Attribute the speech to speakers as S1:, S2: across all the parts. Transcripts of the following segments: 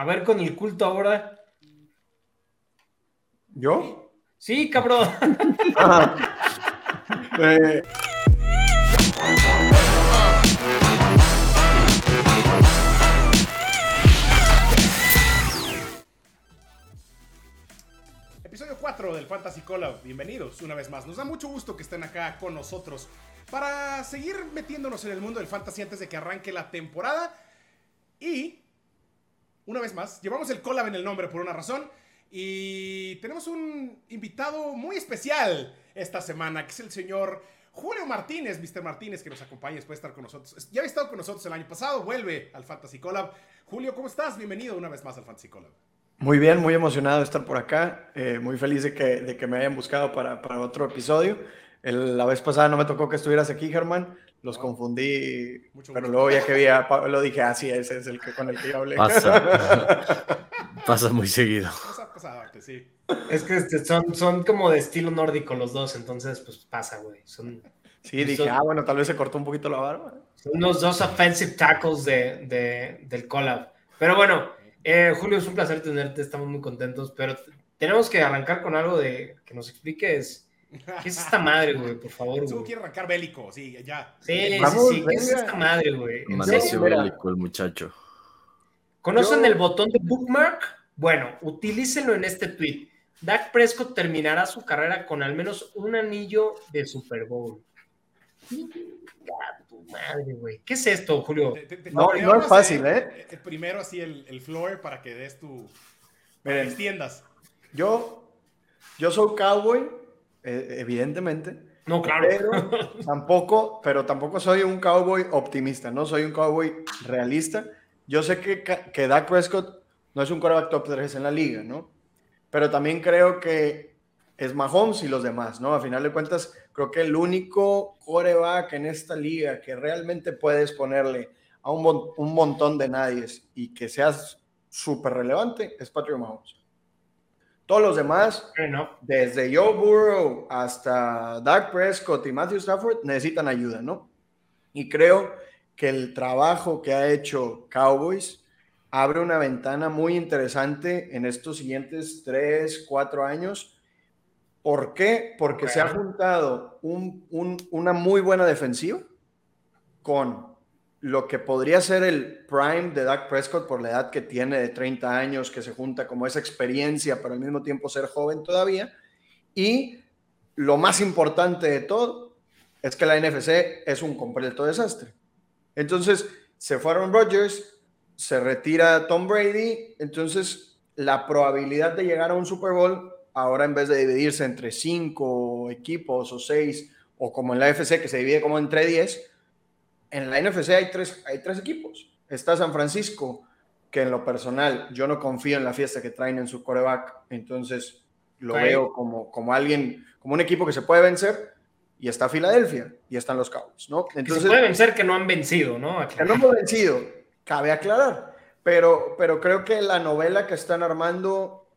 S1: A ver con el culto ahora.
S2: ¿Yo?
S1: Sí, cabrón.
S2: Eh,
S3: Episodio 4 del Fantasy Collab. Bienvenidos una vez más. Nos da mucho gusto que estén acá con nosotros para seguir metiéndonos en el mundo del fantasy antes de que arranque la temporada. Y, una vez más, llevamos el Collab en el nombre por una razón. Y tenemos un invitado muy especial esta semana, que es el señor Julio Martínez, Mr. Martínez, que nos acompaña después de estar con nosotros. Ya había estado con nosotros el año pasado, vuelve al Fantasy Collab. Julio, ¿cómo estás? Bienvenido una vez más al Fantasy Collab.
S2: Muy bien, muy emocionado de estar por acá, eh, muy feliz de que, de que me hayan buscado para, para otro episodio. La vez pasada no me tocó que estuvieras aquí, Germán, los confundí,
S3: Mucho
S2: pero luego ya que vi a Pablo dije, ah, sí, ese es el que, con el que yo hablé.
S4: Pasa. Pasa muy seguido.
S3: Antes, sí.
S1: Es que este, son, son como de estilo nórdico los dos, entonces pues pasa, güey. Son,
S2: Sí, dije, ah, bueno, tal vez se cortó un poquito la barba.
S1: son los dos offensive tackles de, de- del collab. Pero bueno, eh, Julio, es un placer tenerte, estamos muy contentos, pero tenemos que arrancar con algo de que nos expliques qué es esta madre, güey, por favor, güey.
S3: quiere arrancar bélico, sí, ya.
S1: Sí,
S2: Vamos,
S1: sí, sí, ¿qué es esta madre, güey? ¿En
S4: Amaneció bélico el muchacho.
S1: ¿Conocen
S2: Yo-
S1: el botón de bookmark? Bueno, utilícenlo en este tweet. Dak Prescott terminará su carrera con al menos un anillo de Super Bowl. Chinga tu madre, güey. ¿Qué es esto, Julio?
S3: Te- te- te-
S2: No, no es fácil, ¿eh?
S3: Primero así el, el floor para que des tu... para que
S2: Miren,
S3: extiendas.
S2: yo, yo soy cowboy, eh, evidentemente,
S1: No, claro.
S2: pero tampoco, pero tampoco soy un cowboy optimista, no soy un cowboy realista. Yo sé que, que Dak Prescott no es un quarterback top 3 en la liga, ¿no? Pero también creo que es Mahomes y los demás, ¿no? A final de cuentas, creo que el único quarterback en esta liga que realmente puedes ponerle a un, un montón de nadies y que seas súper relevante es Patrick Mahomes. Todos los demás, desde Joe Burrow hasta Dak Prescott y Matthew Stafford necesitan ayuda, ¿no? Y creo que el trabajo que ha hecho Cowboys abre una ventana muy interesante en estos siguientes tres, cuatro años. ¿Por qué? Porque se ha juntado un- un- una muy buena defensiva con lo que podría ser el prime de Dak Prescott por la edad que tiene de 30 años, que se junta como esa experiencia, pero al mismo tiempo ser joven todavía. Y lo más importante de todo es que la NFC es un completo desastre. Entonces, se fueron Rodgers, se retira Tom Brady, entonces la probabilidad de llegar a un Super Bowl, ahora en vez de dividirse entre cinco equipos o seis, o como en la FC que se divide como entre 10, en la NFC hay tres, hay tres equipos. Está San Francisco, que en lo personal yo no confío en la fiesta que traen en su coreback, entonces lo
S1: Ok.
S2: veo como, como alguien, como un equipo que se puede vencer, y está Filadelfia, y están los Cowboys, ¿no?
S1: Que
S2: Entonces,
S1: se puede vencer que no han vencido, ¿no?
S2: que no hemos vencido, cabe aclarar, pero, pero creo que la novela que están armando,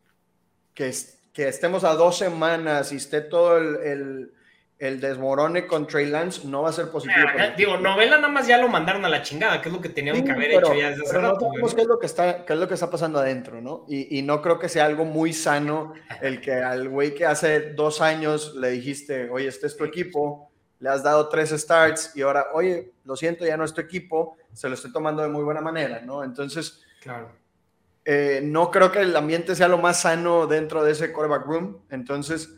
S2: que, que estemos a dos semanas y esté todo el, el, el desmorone con Trey Lance, no va a ser positivo.
S1: Ah,
S2: para
S1: digo, novela nada más ya lo mandaron a la chingada, que es lo que tenían
S2: Sí,
S1: que haber
S2: pero-
S1: hecho ya desde hace
S2: no
S1: rato. güey,
S2: sabemos
S1: ¿no?
S2: qué es lo que está, qué es lo que está pasando adentro, ¿no? Y, y no creo que sea algo muy sano el que al güey que hace dos años le dijiste, oye, este es tu equipo, le has dado tres starts y ahora, oye, lo siento, ya no es tu equipo, se lo estoy tomando de muy buena manera, ¿no? Entonces,
S1: Claro.
S2: eh, no creo que el ambiente sea lo más sano dentro de ese quarterback room, entonces,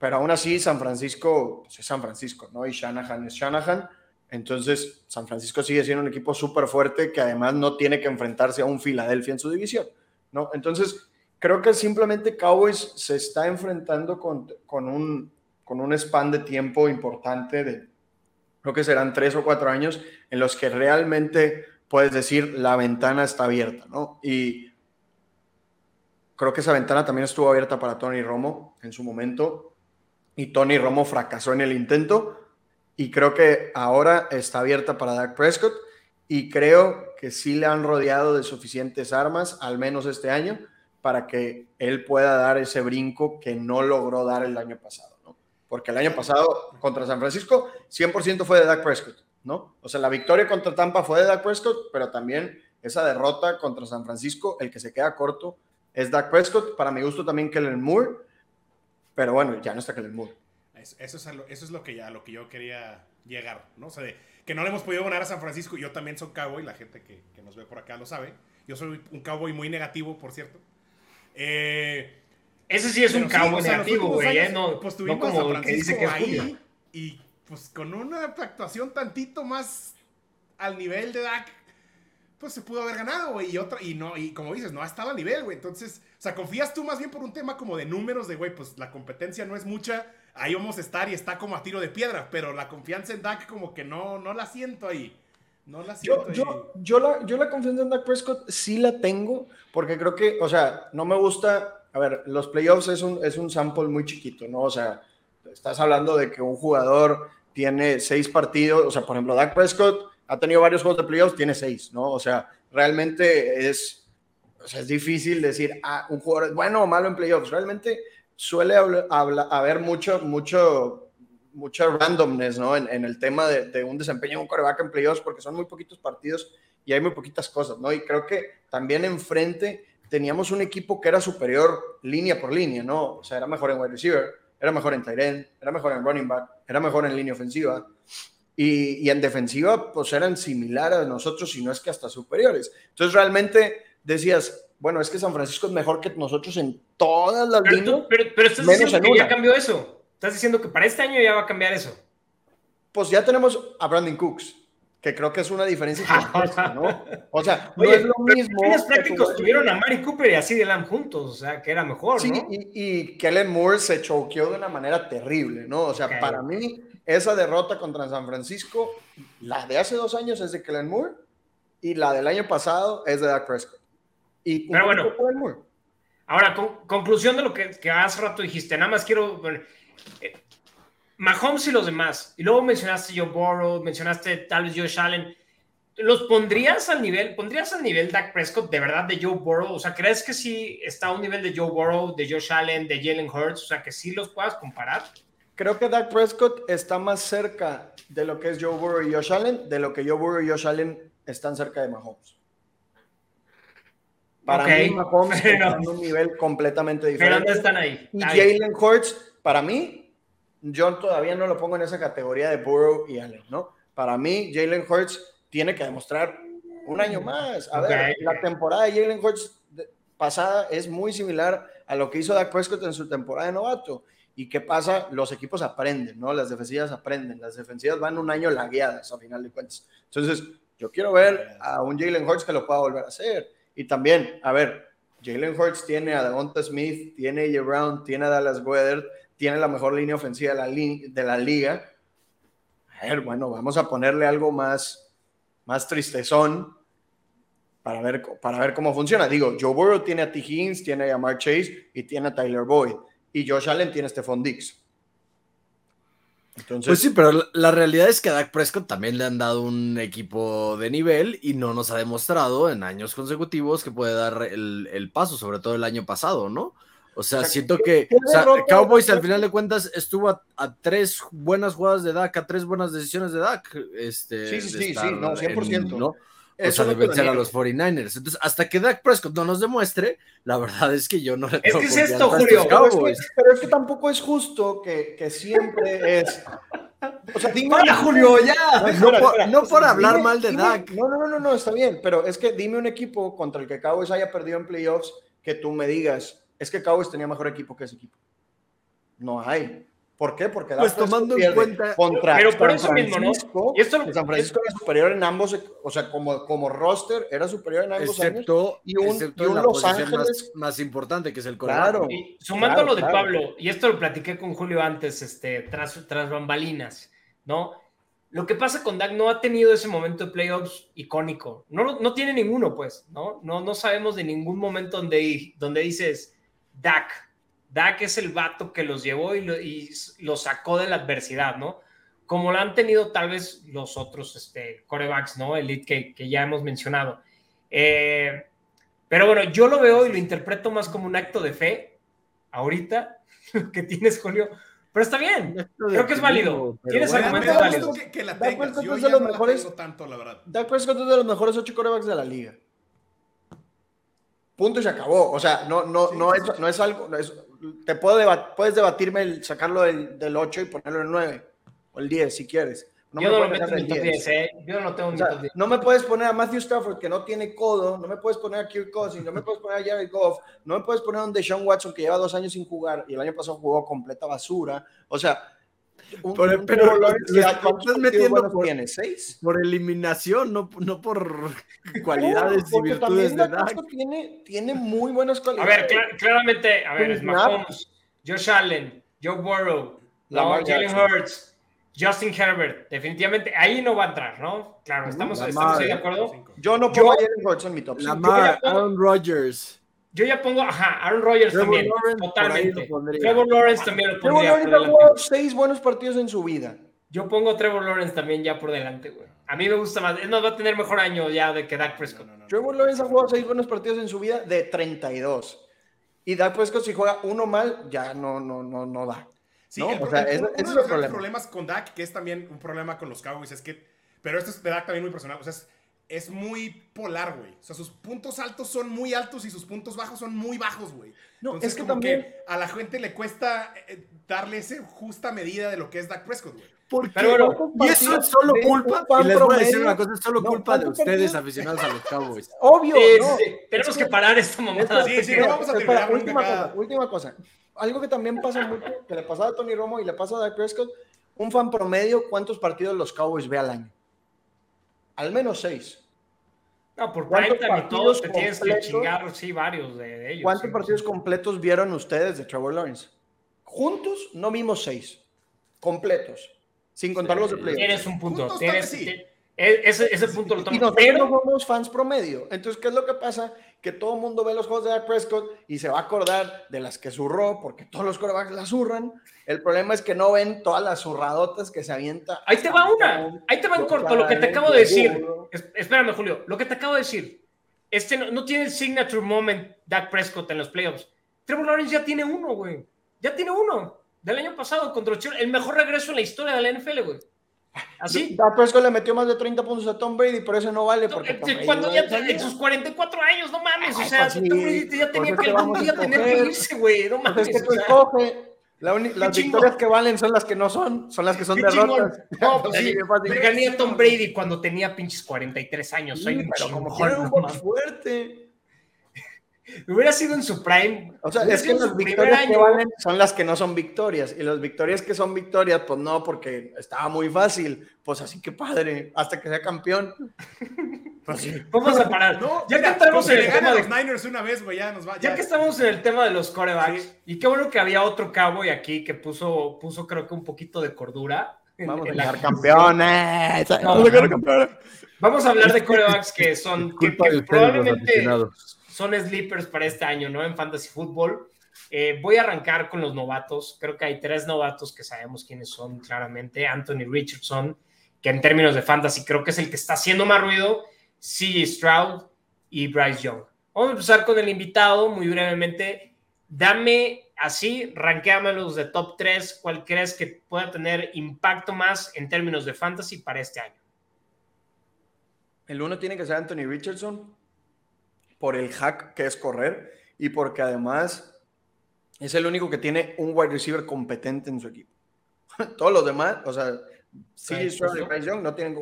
S2: pero aún así San Francisco pues es San Francisco, ¿no? Y Shanahan es Shanahan, entonces San Francisco sigue siendo un equipo súper fuerte que además no tiene que enfrentarse a un Filadelfia en su división, ¿no? Entonces, creo que simplemente Cowboys se está enfrentando con, con un, con un span de tiempo importante de, creo que serán tres o cuatro años en los que realmente puedes decir la ventana está abierta, ¿no? Y creo que esa ventana también estuvo abierta para Tony Romo en su momento y Tony Romo fracasó en el intento y creo que ahora está abierta para Dak Prescott y creo que sí le han rodeado de suficientes armas, al menos este año, para que él pueda dar ese brinco que no logró dar el año pasado, ¿no? Porque el año pasado contra San Francisco 100% fue de Dak Prescott, ¿no? O sea, la victoria contra Tampa fue de Dak Prescott, pero también esa derrota contra San Francisco, el que se queda corto es Dak Prescott. Para mi gusto también Kellen Moore, pero bueno, ya no está Kellen Moore.
S3: Eso, es, lo, eso es lo que ya lo que yo quería llegar, ¿no? O sea, de, que no le hemos podido ganar a San Francisco. Yo también soy cowboy, la gente que, que, nos ve por acá lo sabe. Yo soy un cowboy muy negativo, por cierto.
S1: Eh, Ese sí es un cowboy negativo, güey. ¿eh? No,
S3: pues tuvimos no como a que dice que ahí y pues con una actuación tantito más al nivel de Dak, pues se pudo haber ganado, güey. Y otra, y no, y como dices, no ha estado al nivel, güey. Entonces, o sea, confías tú más bien por un tema como de números, de güey, pues la competencia no es mucha ahí vamos a estar y está como a tiro de piedra, pero la confianza en Dak como que no, no la siento ahí. No la siento
S2: yo, ahí. Yo, la, yo la confianza en Dak Prescott sí la tengo, porque creo que, o sea, no me gusta, a ver, los playoffs es un, es un sample muy chiquito, ¿no? O sea, estás hablando de que un jugador tiene seis partidos, o sea, por ejemplo, Dak Prescott ha tenido varios juegos de playoffs, tiene seis, ¿no? O sea, realmente es, o sea, es difícil decir, ah, un jugador es bueno o malo en playoffs. Realmente suele haber mucho, mucho, mucha randomness ¿no? en, el tema de, un desempeño en un coreback en playoffs porque son muy poquitos partidos y hay muy poquitas cosas, ¿no? Y creo que también enfrente teníamos un equipo que era superior línea por línea, ¿no? O sea, era mejor en wide receiver, era mejor en tight end, era mejor en running back, era mejor en línea ofensiva. Y, y en defensiva, pues eran similares a nosotros, si no es que hasta superiores. Entonces, realmente decías, bueno, es que San Francisco es mejor que nosotros en todas las
S1: pero pero, estás diciendo que ya cambió eso. Estás diciendo que para este año ya va a cambiar eso.
S2: Pues ya tenemos a Brandon Cooks, que creo que es una diferencia ¿no? O sea, no es lo mismo.
S1: Los prácticos tuvieron a Mari Cooper y a CD Lamb juntos, o sea, que era mejor, sí,
S2: y, y, Kellen Moore se choqueó de una manera terrible, ¿no? O sea, para mí, esa derrota contra San Francisco, la de hace dos años es de Kellen Moore y la del año pasado es de Dak Prescott.
S1: Pero bueno, ahora, conclusión de lo que, que, hace rato dijiste, nada más quiero... Eh, Mahomes y los demás, y luego mencionaste Joe Burrow, mencionaste tal vez Josh Allen, ¿los pondrías al nivel, pondrías al nivel Dak Prescott de verdad de Joe Burrow? O sea, ¿crees que sí está a un nivel de Joe Burrow, de Josh Allen, de Jalen Hurts? O sea, que sí los puedas comparar.
S2: Creo que Dak Prescott está más cerca de lo que es Joe Burrow y Josh Allen, de lo que Joe Burrow y Josh Allen están cerca de Mahomes. Para mí, Mahomes está en un nivel completamente diferente.
S1: Pero no están ahí.
S2: Y Jalen Hurts, para mí, yo todavía no lo pongo en esa categoría de Burrow y Allen, ¿no? Para mí, Jalen Hurts tiene que demostrar un año más. A ver, la temporada de Jalen Hurts pasada es muy similar a lo que hizo Dak Prescott en su temporada de novato. ¿Y qué pasa? Los equipos aprenden, ¿no? Las defensivas aprenden. Las defensivas van un año lagueadas, a final de cuentas. Entonces, yo quiero ver a un Jalen Hurts que lo pueda volver a hacer. Y también, a ver, Jalen Hurts tiene a Devonta Smith, tiene a J. Brown, tiene a Dallas Weather, tiene la mejor línea ofensiva de la, liga. A ver, bueno, vamos a ponerle algo más, más tristezón para ver, para ver cómo funciona. Digo, Joe Burrow tiene a T. Higgins, tiene a Mark Chase y tiene a Tyler Boyd. Y Josh Allen tiene Stephon Dix
S4: pues sí, pero la, realidad es que a Dak Prescott también le han dado un equipo de nivel y no nos ha demostrado en años consecutivos que puede dar el, paso, sobre todo el año pasado, ¿no? O sea, siento que Cowboys al final de cuentas estuvo a, tres buenas jugadas de Dak, a tres buenas decisiones de Dak. Este,
S2: sí, sí, sí, sí, no, 100%. ¿no?
S4: O sea, de vencer a los 49ers. Entonces, hasta que Dak Prescott no nos demuestre, la verdad es que yo no le
S1: tengo Es que es esto, Julio.
S2: Pero es, que, tampoco es justo que, que siempre es.
S1: O sea, dime. Julio, ya!
S4: No, por, hablar mal de Dak.
S2: No, no, no, no, está bien. Pero es que dime un equipo contra el que Cowboys haya perdido en playoffs que tú me digas, es que Cowboys tenía mejor equipo que ese equipo. No hay. ¿Por qué? Porque
S4: pues tomando en cuenta
S2: contra
S1: pero por eso mismo, ¿no?
S2: Y esto, San Francisco era superior en ambos, o sea, como, como roster era superior en ambos
S4: excepto,
S2: y un,
S4: y un Los Ángeles más, importante que es el
S1: Claro. Y sumando lo de Pablo, y esto lo platiqué con Julio antes, este, tras, tras bambalinas, ¿no? Lo que pasa con Dak no ha tenido ese momento de playoffs icónico. No, no tiene ninguno, pues, ¿no? No, no sabemos de ningún momento donde, donde dices, Dak, Dak es el vato que los llevó y lo, sacó de la adversidad, ¿no? Como lo han tenido tal vez los otros este, corebacks, ¿no? Elite que, ya hemos mencionado. Eh, pero bueno, yo lo veo y lo interpreto más como un acto de fe, ahorita, que tienes, Julio. Pero está bien, creo que es válido. Tienes argumentos válidos.
S3: Que, que la tengas. Yo ya no mejores, tanto, la verdad.
S2: Dak Prescott es de los mejores ocho corebacks de la liga. Punto y se acabó. O sea, no, no, no, es, no es algo, no es- te puedo debat- puedes debatirme el sacarlo del, del 8 y ponerlo en el 9 o el 10 si quieres. No
S1: yo
S2: me
S1: no lo
S2: puedes
S1: meto en mi top
S2: 10.
S1: 10, ¿eh? Yo no tengo
S2: O
S1: mi
S2: sea,
S1: top 10.
S2: no me puedes poner a Matthew Stafford que no tiene codo, no me puedes poner a Kirk Cousins, no me puedes poner a Jared Goff, no me puedes poner a un Deshaun Watson que lleva dos años sin jugar y el año pasado jugó completa basura. O sea, un,
S4: Pero-
S2: un
S4: pero lo- lo
S2: ¿cuántos
S4: estás metiendo por-
S2: tiene? ¿Seis?
S4: Por eliminación, no, no por cualidades y
S2: Porque
S4: virtudes de
S2: Dak tiene, tiene muy buenas
S1: A
S2: cualidades.
S1: ver, cla- claramente, a ver, es
S2: Snap.
S1: Mahomes, Josh Allen, Joe Burrow,
S2: Lamar
S1: ¿no? Jalen
S2: Jackson.
S1: Hurts, Justin Herbert, definitivamente, ahí no va a entrar, ¿no? Claro, estamos, estamos ahí de acuerdo.
S2: Yo no pongo a Jalen Hurts en mi top. cinco.
S4: Lamar,
S1: yo ya-
S4: Aaron Rodgers.
S1: Yo ya pongo, ajá, Aaron Rodgers
S4: Trevor
S1: también,
S4: Lawrence,
S1: totalmente.
S4: lo.
S1: Trevor Lawrence también lo
S2: Trevor
S1: pondría por
S2: Lawrence jugado seis buenos partidos en su vida.
S1: Yo pongo Trevor Lawrence también ya por delante, güey. A mí me gusta más, es más, va a tener mejor año ya de que Dak Prescott.
S3: No, no, no,
S2: Trevor Lawrence ha jugado seis buenos partidos en su vida de 32. Y Dak Prescott si juega uno mal, ya no, no, no, no da.
S3: Sí,
S2: ¿no?
S3: el,
S2: O sea,
S3: el-
S2: ese-
S3: uno de
S2: es
S3: los
S2: el
S3: grandes
S2: problema.
S3: problemas con Dak, que es también un problema con los Cowboys, es que, pero esto es de Dak también muy personal, o sea, es, es muy polar, güey. O sea, sus puntos altos son muy altos y sus puntos bajos son muy bajos, güey.
S2: No,
S3: Entonces,
S2: es que
S3: como
S2: también-
S3: que a la gente le cuesta eh, darle esa justa medida de lo que es Dak Prescott, güey.
S4: ¿Por
S1: Pero
S4: y eso es solo culpa, y les voy a decir una cosa, es solo
S2: No,
S4: culpa de
S2: ¿cuántos
S4: ustedes, aficionados a los Cowboys.
S2: Obvio,
S1: Sí,
S2: no.
S1: sí, tenemos que parar esta mamada.
S3: Sí, sí, no vamos a
S2: Espera,
S3: terminar nunca
S2: última cosa, última cosa. Algo que también pasa mucho, que le pasa a Tony Romo y le pasa a Dak Prescott, un fan promedio, ¿cuántos partidos los Cowboys ve al año? Al menos seis.
S1: No, por
S2: ¿Cuántos
S1: prime time y todo
S2: partidos
S1: te tienes que chingar, sí, varios de, de ellos.
S2: ¿Cuántos
S1: sí,
S2: partidos
S1: sí.
S2: completos vieron ustedes de Trevor Lawrence? Juntos no vimos seis. Completos. Sin contar los de playoffs.
S1: Tienes un punto.
S3: Juntos
S1: Tienes,
S3: sí.
S1: ti- e- ese, ese punto lo
S2: Y
S1: tomo.
S2: nosotros
S1: Pero,
S2: no somos fans promedio. Entonces, ¿qué es lo que pasa? Que todo el mundo ve los juegos de Dak Prescott y se va a acordar de las que zurró, porque todos los corebacks las zurran. El problema es que no ven todas las zurradotas que se avienta.
S1: ahí te va una. Ahí te va en corto lo que te acabo de decir. Es- Espérame, Julio. Lo que te acabo de decir. Este no, no tiene el signature moment Dak Prescott en los playoffs. Trevor Lawrence ya tiene uno, güey. Ya tiene uno. Del año pasado contra. El mejor regreso en la historia de la NFL, güey. Así.
S2: Dak Prescott le metió más de 30 puntos a Tom Brady, pero eso no vale porque Tom Brady
S1: Cuando ya en sus 44 años, no mames. O
S2: Ay,
S1: sea,
S2: pues sí,
S1: Tom Brady ya tenía
S2: pues
S1: que algún día tener que irse, güey. No
S2: Pues
S1: mames.
S2: es que tú
S1: o sea,
S2: escoge. La las victorias que valen son las que no son, son las que son
S1: qué chingón.
S2: derrotas.
S1: No, pues sí. Le gané a Tom Brady cuando tenía pinches 43 años. Soy
S2: Sí,
S1: un
S2: pero como un
S1: no
S2: fuerte.
S1: Hubiera sido en su prime.
S2: O sea, es que las victorias que valen son las que no son victorias. Y las victorias que son victorias, pues no, porque estaba muy fácil. Pues así que padre, hasta que sea campeón. Pues sí.
S1: Vamos a parar.
S3: No,
S1: ya que estamos en el tema de
S3: los Niners una vez, güey, ya nos va.
S1: Ya que estamos en el tema de los corebacks,
S3: Sí.
S1: y qué bueno que había otro cowboy aquí que puso, puso creo que un poquito de cordura.
S2: Vamos a quedar campeones.
S1: No,
S2: Vamos a quedar
S1: no.
S2: campeones.
S1: Vamos a hablar de corebacks que son que, que probablemente. Son sleepers para este año, ¿no? En fantasy fútbol. Eh, voy a arrancar con los novatos. Creo que hay tres novatos que sabemos quiénes son claramente. Anthony Richardson, que en términos de fantasy creo que es el que está haciendo más ruido. CJ Stroud y Bryce Young. Vamos a empezar con el invitado muy brevemente. Dame así, ranqueámelos de top 3. ¿Cuál crees que pueda tener impacto más en términos de fantasy para este año?
S2: El uno tiene que ser Anthony Richardson por el hack que es correr y porque además es el único que tiene un wide receiver competente en su equipo. Todos los demás, o sea, CJ Stroud y. Bryce Young no tienen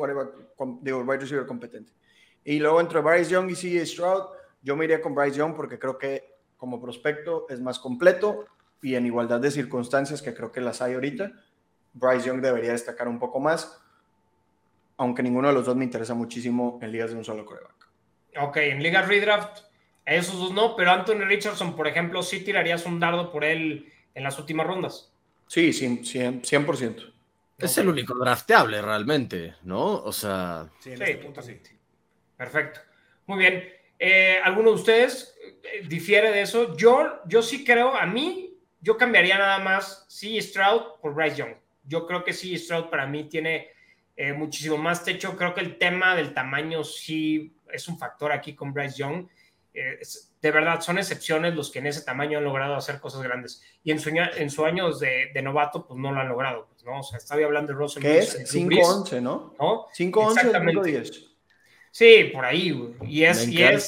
S2: digo, wide receiver competente. Y luego entre Bryce Young y CJ Stroud, yo me iría con Bryce Young porque creo que como prospecto es más completo y en igualdad de circunstancias que creo que las hay ahorita. Bryce Young debería destacar un poco más, aunque ninguno de los dos me interesa muchísimo en ligas de un solo coreback.
S1: Ok, en Liga Redraft, esos dos no, pero Anthony Richardson, por ejemplo, sí tirarías un dardo por él en las últimas rondas.
S2: Sí, 100%. 100%, 100%.
S4: Es el único drafteable realmente, ¿no? O sea,
S3: Sí, en
S1: Sí,
S3: este punto sí.
S1: totalmente. Perfecto. Muy bien. Eh, ¿Alguno de ustedes eh, difiere de eso? Yo, yo sí creo, a mí, yo cambiaría nada más C. Stroud por Bryce Young. Yo creo que C. Stroud para mí tiene eh, muchísimo más techo. Creo que el tema del tamaño sí es un factor aquí con Bryce Young. Eh, es- de verdad, son excepciones los que en ese tamaño han logrado hacer cosas grandes. Y en su, año- en su años de, de novato, pues no lo han logrado. Pues, ¿no? O sea, estaba hablando de Russell
S2: ¿Qué es?
S1: Drew Brees,
S2: 5-11, ¿no?
S1: ¿no?
S2: 5-11
S1: Exactamente.
S2: 5-10.
S1: Sí, por ahí, güey. Y es,
S4: me
S1: y es.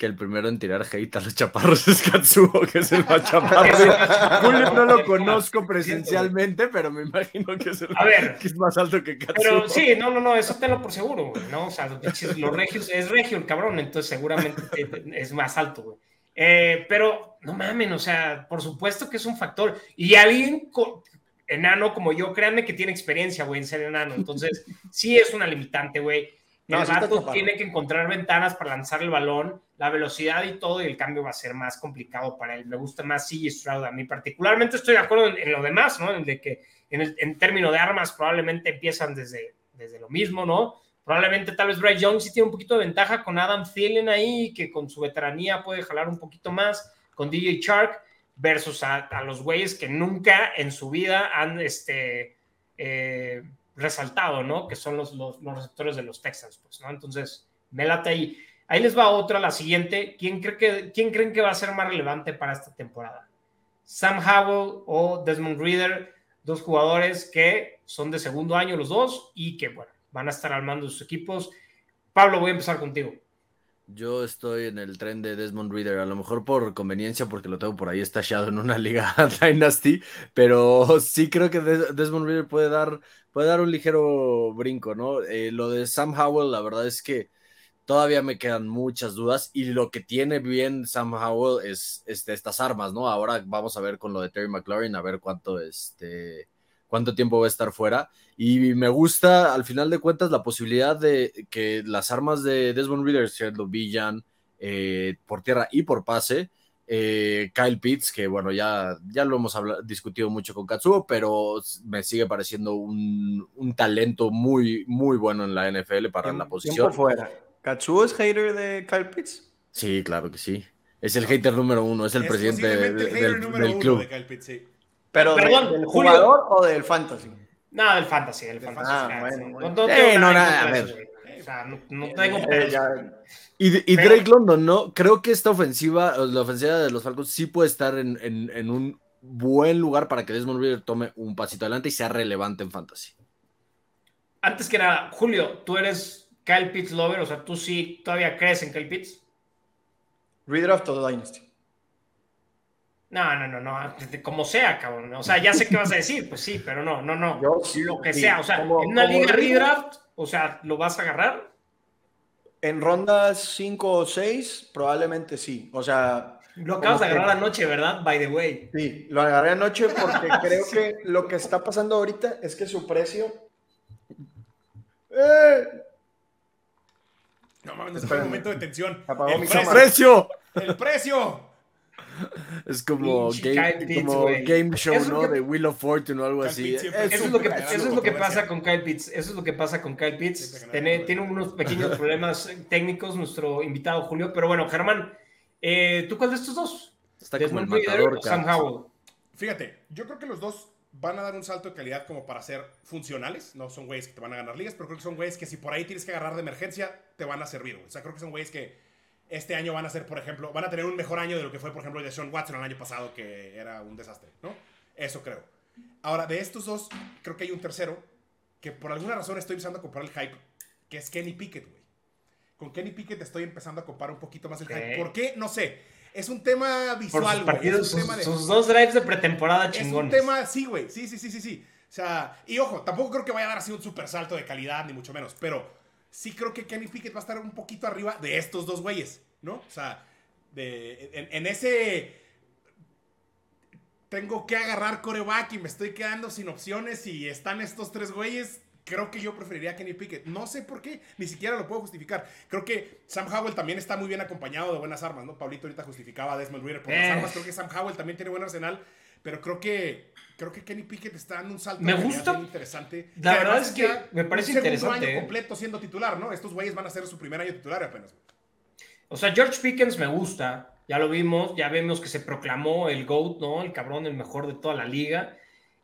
S4: Que el primero en tirar hate a los chaparros es Katsuo, que es el más chaparro. Julio no lo conozco presencialmente, pero me imagino que es, el,
S1: A ver.
S4: que es más alto que Katsuo.
S1: Pero sí, no, no, no, eso tenlo por seguro, güey, ¿no? O sea, los, regios, es regio el cabrón, entonces seguramente te- es más alto, güey. Eh, pero no mamen, o sea, por supuesto que es un factor. Y alguien enano como yo, créanme que tiene experiencia, güey, en ser enano. Entonces, sí es una limitante, güey.
S2: No,
S1: El tiene que encontrar ventanas para lanzar el balón, la velocidad y todo, y el cambio va a ser más complicado para él. Me gusta más CJ Stroud a mí particularmente. Estoy de acuerdo en, en lo demás, ¿no? En de que en, el, en términos de armas probablemente empiezan desde, desde lo mismo, ¿no? Probablemente tal vez Bryce Young sí tiene un poquito de ventaja con Adam Thielen ahí, que con su veteranía puede jalar un poquito más, con DJ Chark, versus a, a los güeyes que nunca en su vida han este, eh, resaltado, ¿no? Que son los, los, receptores de los Texans, pues, ¿no? Entonces, me late ahí. Ahí les va otra, la siguiente. ¿Quién, cree que, ¿Quién creen que va a ser más relevante para esta temporada? Sam Howell o Desmond Reader, dos jugadores que son de segundo año los dos y que, bueno, van a estar armando sus equipos. Pablo, voy a empezar contigo.
S4: Yo estoy en el tren de Desmond Reader, a lo mejor por conveniencia, porque lo tengo por ahí estallado en una liga Dynasty, pero sí creo que Des- Desmond Reader puede dar, puede dar un ligero brinco, ¿no? Eh, lo de Sam Howell, la verdad es que todavía me quedan muchas dudas y lo que tiene bien Sam Howell es este, estas armas, ¿no? Ahora vamos a ver con lo de Terry McLaurin, a ver cuánto, este, cuánto tiempo va a estar fuera. Y me gusta, al final de cuentas, la posibilidad de que las armas de Desmond Reader, Shedlo Villan, eh, por tierra y por pase, eh, Kyle Pitts, que bueno, ya, ya lo hemos discutido mucho con Katsuo, pero me sigue pareciendo un, un talento muy, muy bueno en la NFL para la
S2: Tiempo
S4: posición.
S2: fuera. ¿Katsuo es hater de Kyle Pitts?
S4: Sí, claro que sí. Es el hater número uno, es el
S3: Es
S4: presidente de-
S3: el
S4: del, club.
S3: de Kyle Pitts, sí.
S2: ¿Pero de-
S1: Perdón,
S2: del
S1: Julio.
S2: jugador o del fantasy?
S1: Nada, del fantasy, del fantasy.
S2: Ah,
S1: nada,
S2: bueno,
S1: sí.
S2: bueno.
S1: No, no
S4: Eh, no,
S1: nada
S4: a ver.
S1: eso, güey. O sea, no, no tengo
S2: Eh,
S4: Y, y
S1: Pero-
S4: Drake London, ¿no? Creo que esta ofensiva, la ofensiva de los Falcons, sí puede estar en, en- en un buen lugar para que Desmond Reader tome un pasito adelante y sea relevante en fantasy.
S1: Antes que nada, Julio, tú eres Kyle Pitts lover, o sea, tú sí todavía crees en Kyle Pitts.
S2: Redraft o Dynasty.
S1: No, no, no, no, como sea, cabrón. O sea, ya sé qué vas a decir, pues sí, pero no, no, no.
S2: Yo
S1: Lo que
S2: sí,
S1: sea, o sea,
S2: como-
S1: en una liga
S2: redraft-
S1: o sea, ¿lo vas a agarrar?
S2: En rondas 5 o 6, probablemente sí. O sea,
S1: Lo acabas de
S2: que-
S1: agarrar anoche, ¿verdad? By the way.
S2: sí, lo agarré anoche porque creo que lo que está pasando ahorita es que su precio. ¡Eh!
S3: No mames, es un momento de tensión.
S2: Apagó
S3: El
S2: mi
S3: precio.
S2: cámara.
S4: ¡Precio!
S3: ¡El precio!
S4: Es como, game,
S1: Pitts,
S4: como game show,
S1: Eso
S4: ¿no?
S1: que-
S4: De Wheel of Fortune o algo
S3: Kyle
S4: así.
S1: Eso es lo que, eso es lo que pasa con Kyle Pitts. Eso es lo que pasa con Kyle Pitts. Tiene, tiene unos pequeños problemas técnicos nuestro invitado Julio. Pero bueno, Germán, eh, ¿tú cuál de estos dos?
S4: Está como el
S1: Desmond
S4: matador,
S1: o Sam. Howell.
S3: Fíjate, yo creo que los dos van a dar un salto de calidad como para ser funcionales. No son güeyes que te van a ganar ligas, pero creo que son güeyes que si por ahí tienes que agarrar de emergencia, te van a servir. O sea, creo que son güeyes que este año van a ser, por ejemplo, van a tener un mejor año de lo que fue, por ejemplo, de Sean Watson el año pasado, que era un desastre, ¿no? Eso creo. Ahora, de estos dos, creo que hay un tercero que por alguna razón estoy empezando a comprar el hype, que es Kenny Pickett, güey. Con Kenny Pickett estoy empezando a comprar un poquito más el hype.
S1: Ok.
S3: ¿Por qué? No sé. Es un tema visual,
S1: sus
S3: güey. Es
S1: sus,
S3: de...
S1: sus dos drives de pretemporada
S3: Es
S1: chingones.
S3: un tema, sí, güey. Sí, sí, sí, sí, sí. O sea, y ojo, tampoco creo que vaya a dar así un super salto de calidad, ni mucho menos. Pero sí creo que Kenny Pickett va a estar un poquito arriba de estos dos güeyes, ¿no? O sea, de, en, en ese. Tengo que agarrar coreback y me estoy quedando sin opciones y están estos tres güeyes. Creo que yo preferiría a Kenny Pickett. No sé por qué, ni siquiera lo puedo justificar. Creo que Sam Howell también está muy bien acompañado de buenas armas, ¿no? Pablito ahorita justificaba a Desmond Reader por las
S1: Eh.
S3: armas. Creo que Sam Howell también tiene buen arsenal, pero creo que creo que Kenny Pickett está dando un salto
S1: Me gusta.
S3: interesante.
S1: La verdad es que me parece
S3: un segundo
S1: interesante,
S3: año
S1: ¿eh?
S3: completo siendo titular, ¿no? Estos güeyes van a ser su primer año titular apenas.
S1: O sea, George Pickens me gusta. Ya lo vimos, ya vemos que se proclamó el GOAT, ¿no? El cabrón, el mejor de toda la liga.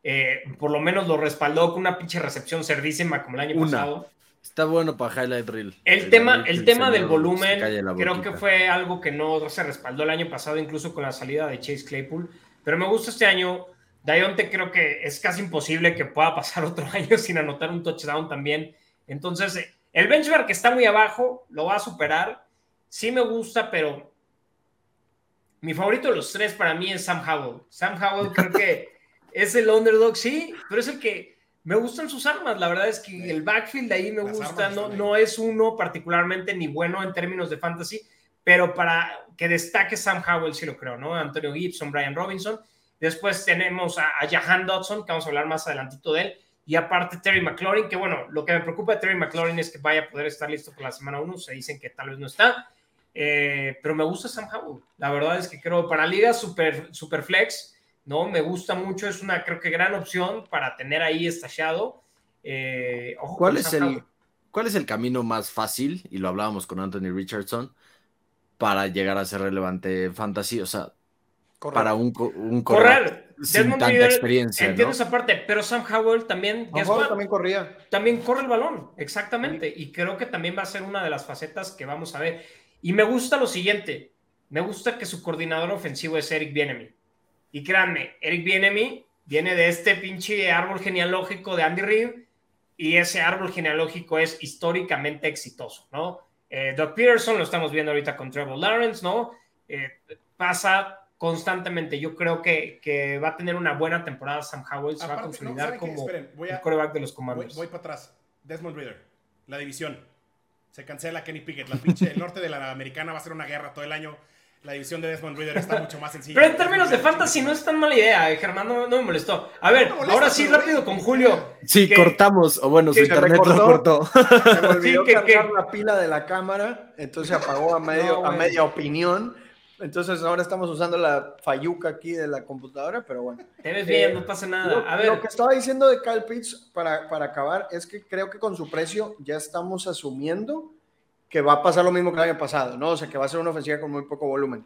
S1: Eh, por lo menos lo respaldó con una pinche recepción cerdísima como el año
S4: Una.
S1: pasado.
S4: Está bueno para Highlight Reel.
S1: El tema,
S4: Reel
S1: el tema del volumen creo que fue algo que no se respaldó el año pasado, incluso con la salida de Chase Claypool. Pero me gusta este año. Dionte creo que es casi imposible que pueda pasar otro año sin anotar un touchdown también. Entonces, eh, el benchmark está muy abajo, lo va a superar. sí me gusta, pero mi favorito de los tres para mí es Sam Howell. Sam Howell creo que es el underdog, sí, pero es el que me gustan sus armas. La verdad es que el backfield de ahí me gusta. No, no es uno particularmente ni bueno en términos de fantasy, pero para que destaque Sam Howell sí lo creo, ¿no? Antonio Gibson, Brian Robinson. Después tenemos a, a Jahan Dodson, que vamos a hablar más adelantito de él. Y aparte Terry McLaurin, que bueno, lo que me preocupa de Terry McLaurin es que vaya a poder estar listo para la semana 1. Se dicen que tal vez no está. Eh, pero me gusta Sam Howell. La verdad es que creo para ligas super, super flex, ¿no? Me gusta mucho, es una creo que gran opción para tener ahí estallado. Eh,
S4: ¿Cuál, es el, ¿Cuál es el camino más fácil? Y lo hablábamos con Anthony Richardson para llegar a ser relevante fantasy. O sea, para un, un
S1: correr. Sin tanta experiencia. Entiendo esa parte, pero Sam Howell también.
S2: también corría.
S1: También corre el balón, exactamente. Y creo que también va a ser una de las facetas que vamos a ver. Y me gusta lo siguiente, me gusta que su coordinador ofensivo es Eric Bienemy. Y créanme, Eric Bienemy viene de este pinche árbol genealógico de Andy Reid y ese árbol genealógico es históricamente exitoso, ¿no? Eh, Doug Peterson lo estamos viendo ahorita con Trevor Lawrence, ¿no? Eh, pasa constantemente. Yo creo que, que, va a tener una buena temporada Sam Howell, se va a consolidar como el quarterback de los comandos.
S3: Voy, para atrás. Desmond Reader, la división. Se cancela Kenny Pickett. La pinche, el norte de la americana va a ser una guerra todo el año. La división de Desmond Reader está mucho más sencilla.
S1: Pero en términos de fantasy no es tan mala idea, eh, Germán, no, me molestó. A ver, ahora sí, rápido con Julio.
S4: Sí, cortamos, o bueno, su internet lo cortó.
S2: Se me olvidó cargar la pila de la cámara, entonces apagó a, medio, a media opinión. Entonces ahora estamos usando la falluca aquí de la computadora, pero bueno.
S1: Te ves bien, no pasa nada.
S2: Lo,
S1: a ver.
S2: lo que estaba diciendo de Kyle Pitts para, para acabar es que creo que con su precio ya estamos asumiendo que va a pasar lo mismo que el año pasado, ¿no? O sea, que va a ser una ofensiva con muy poco volumen.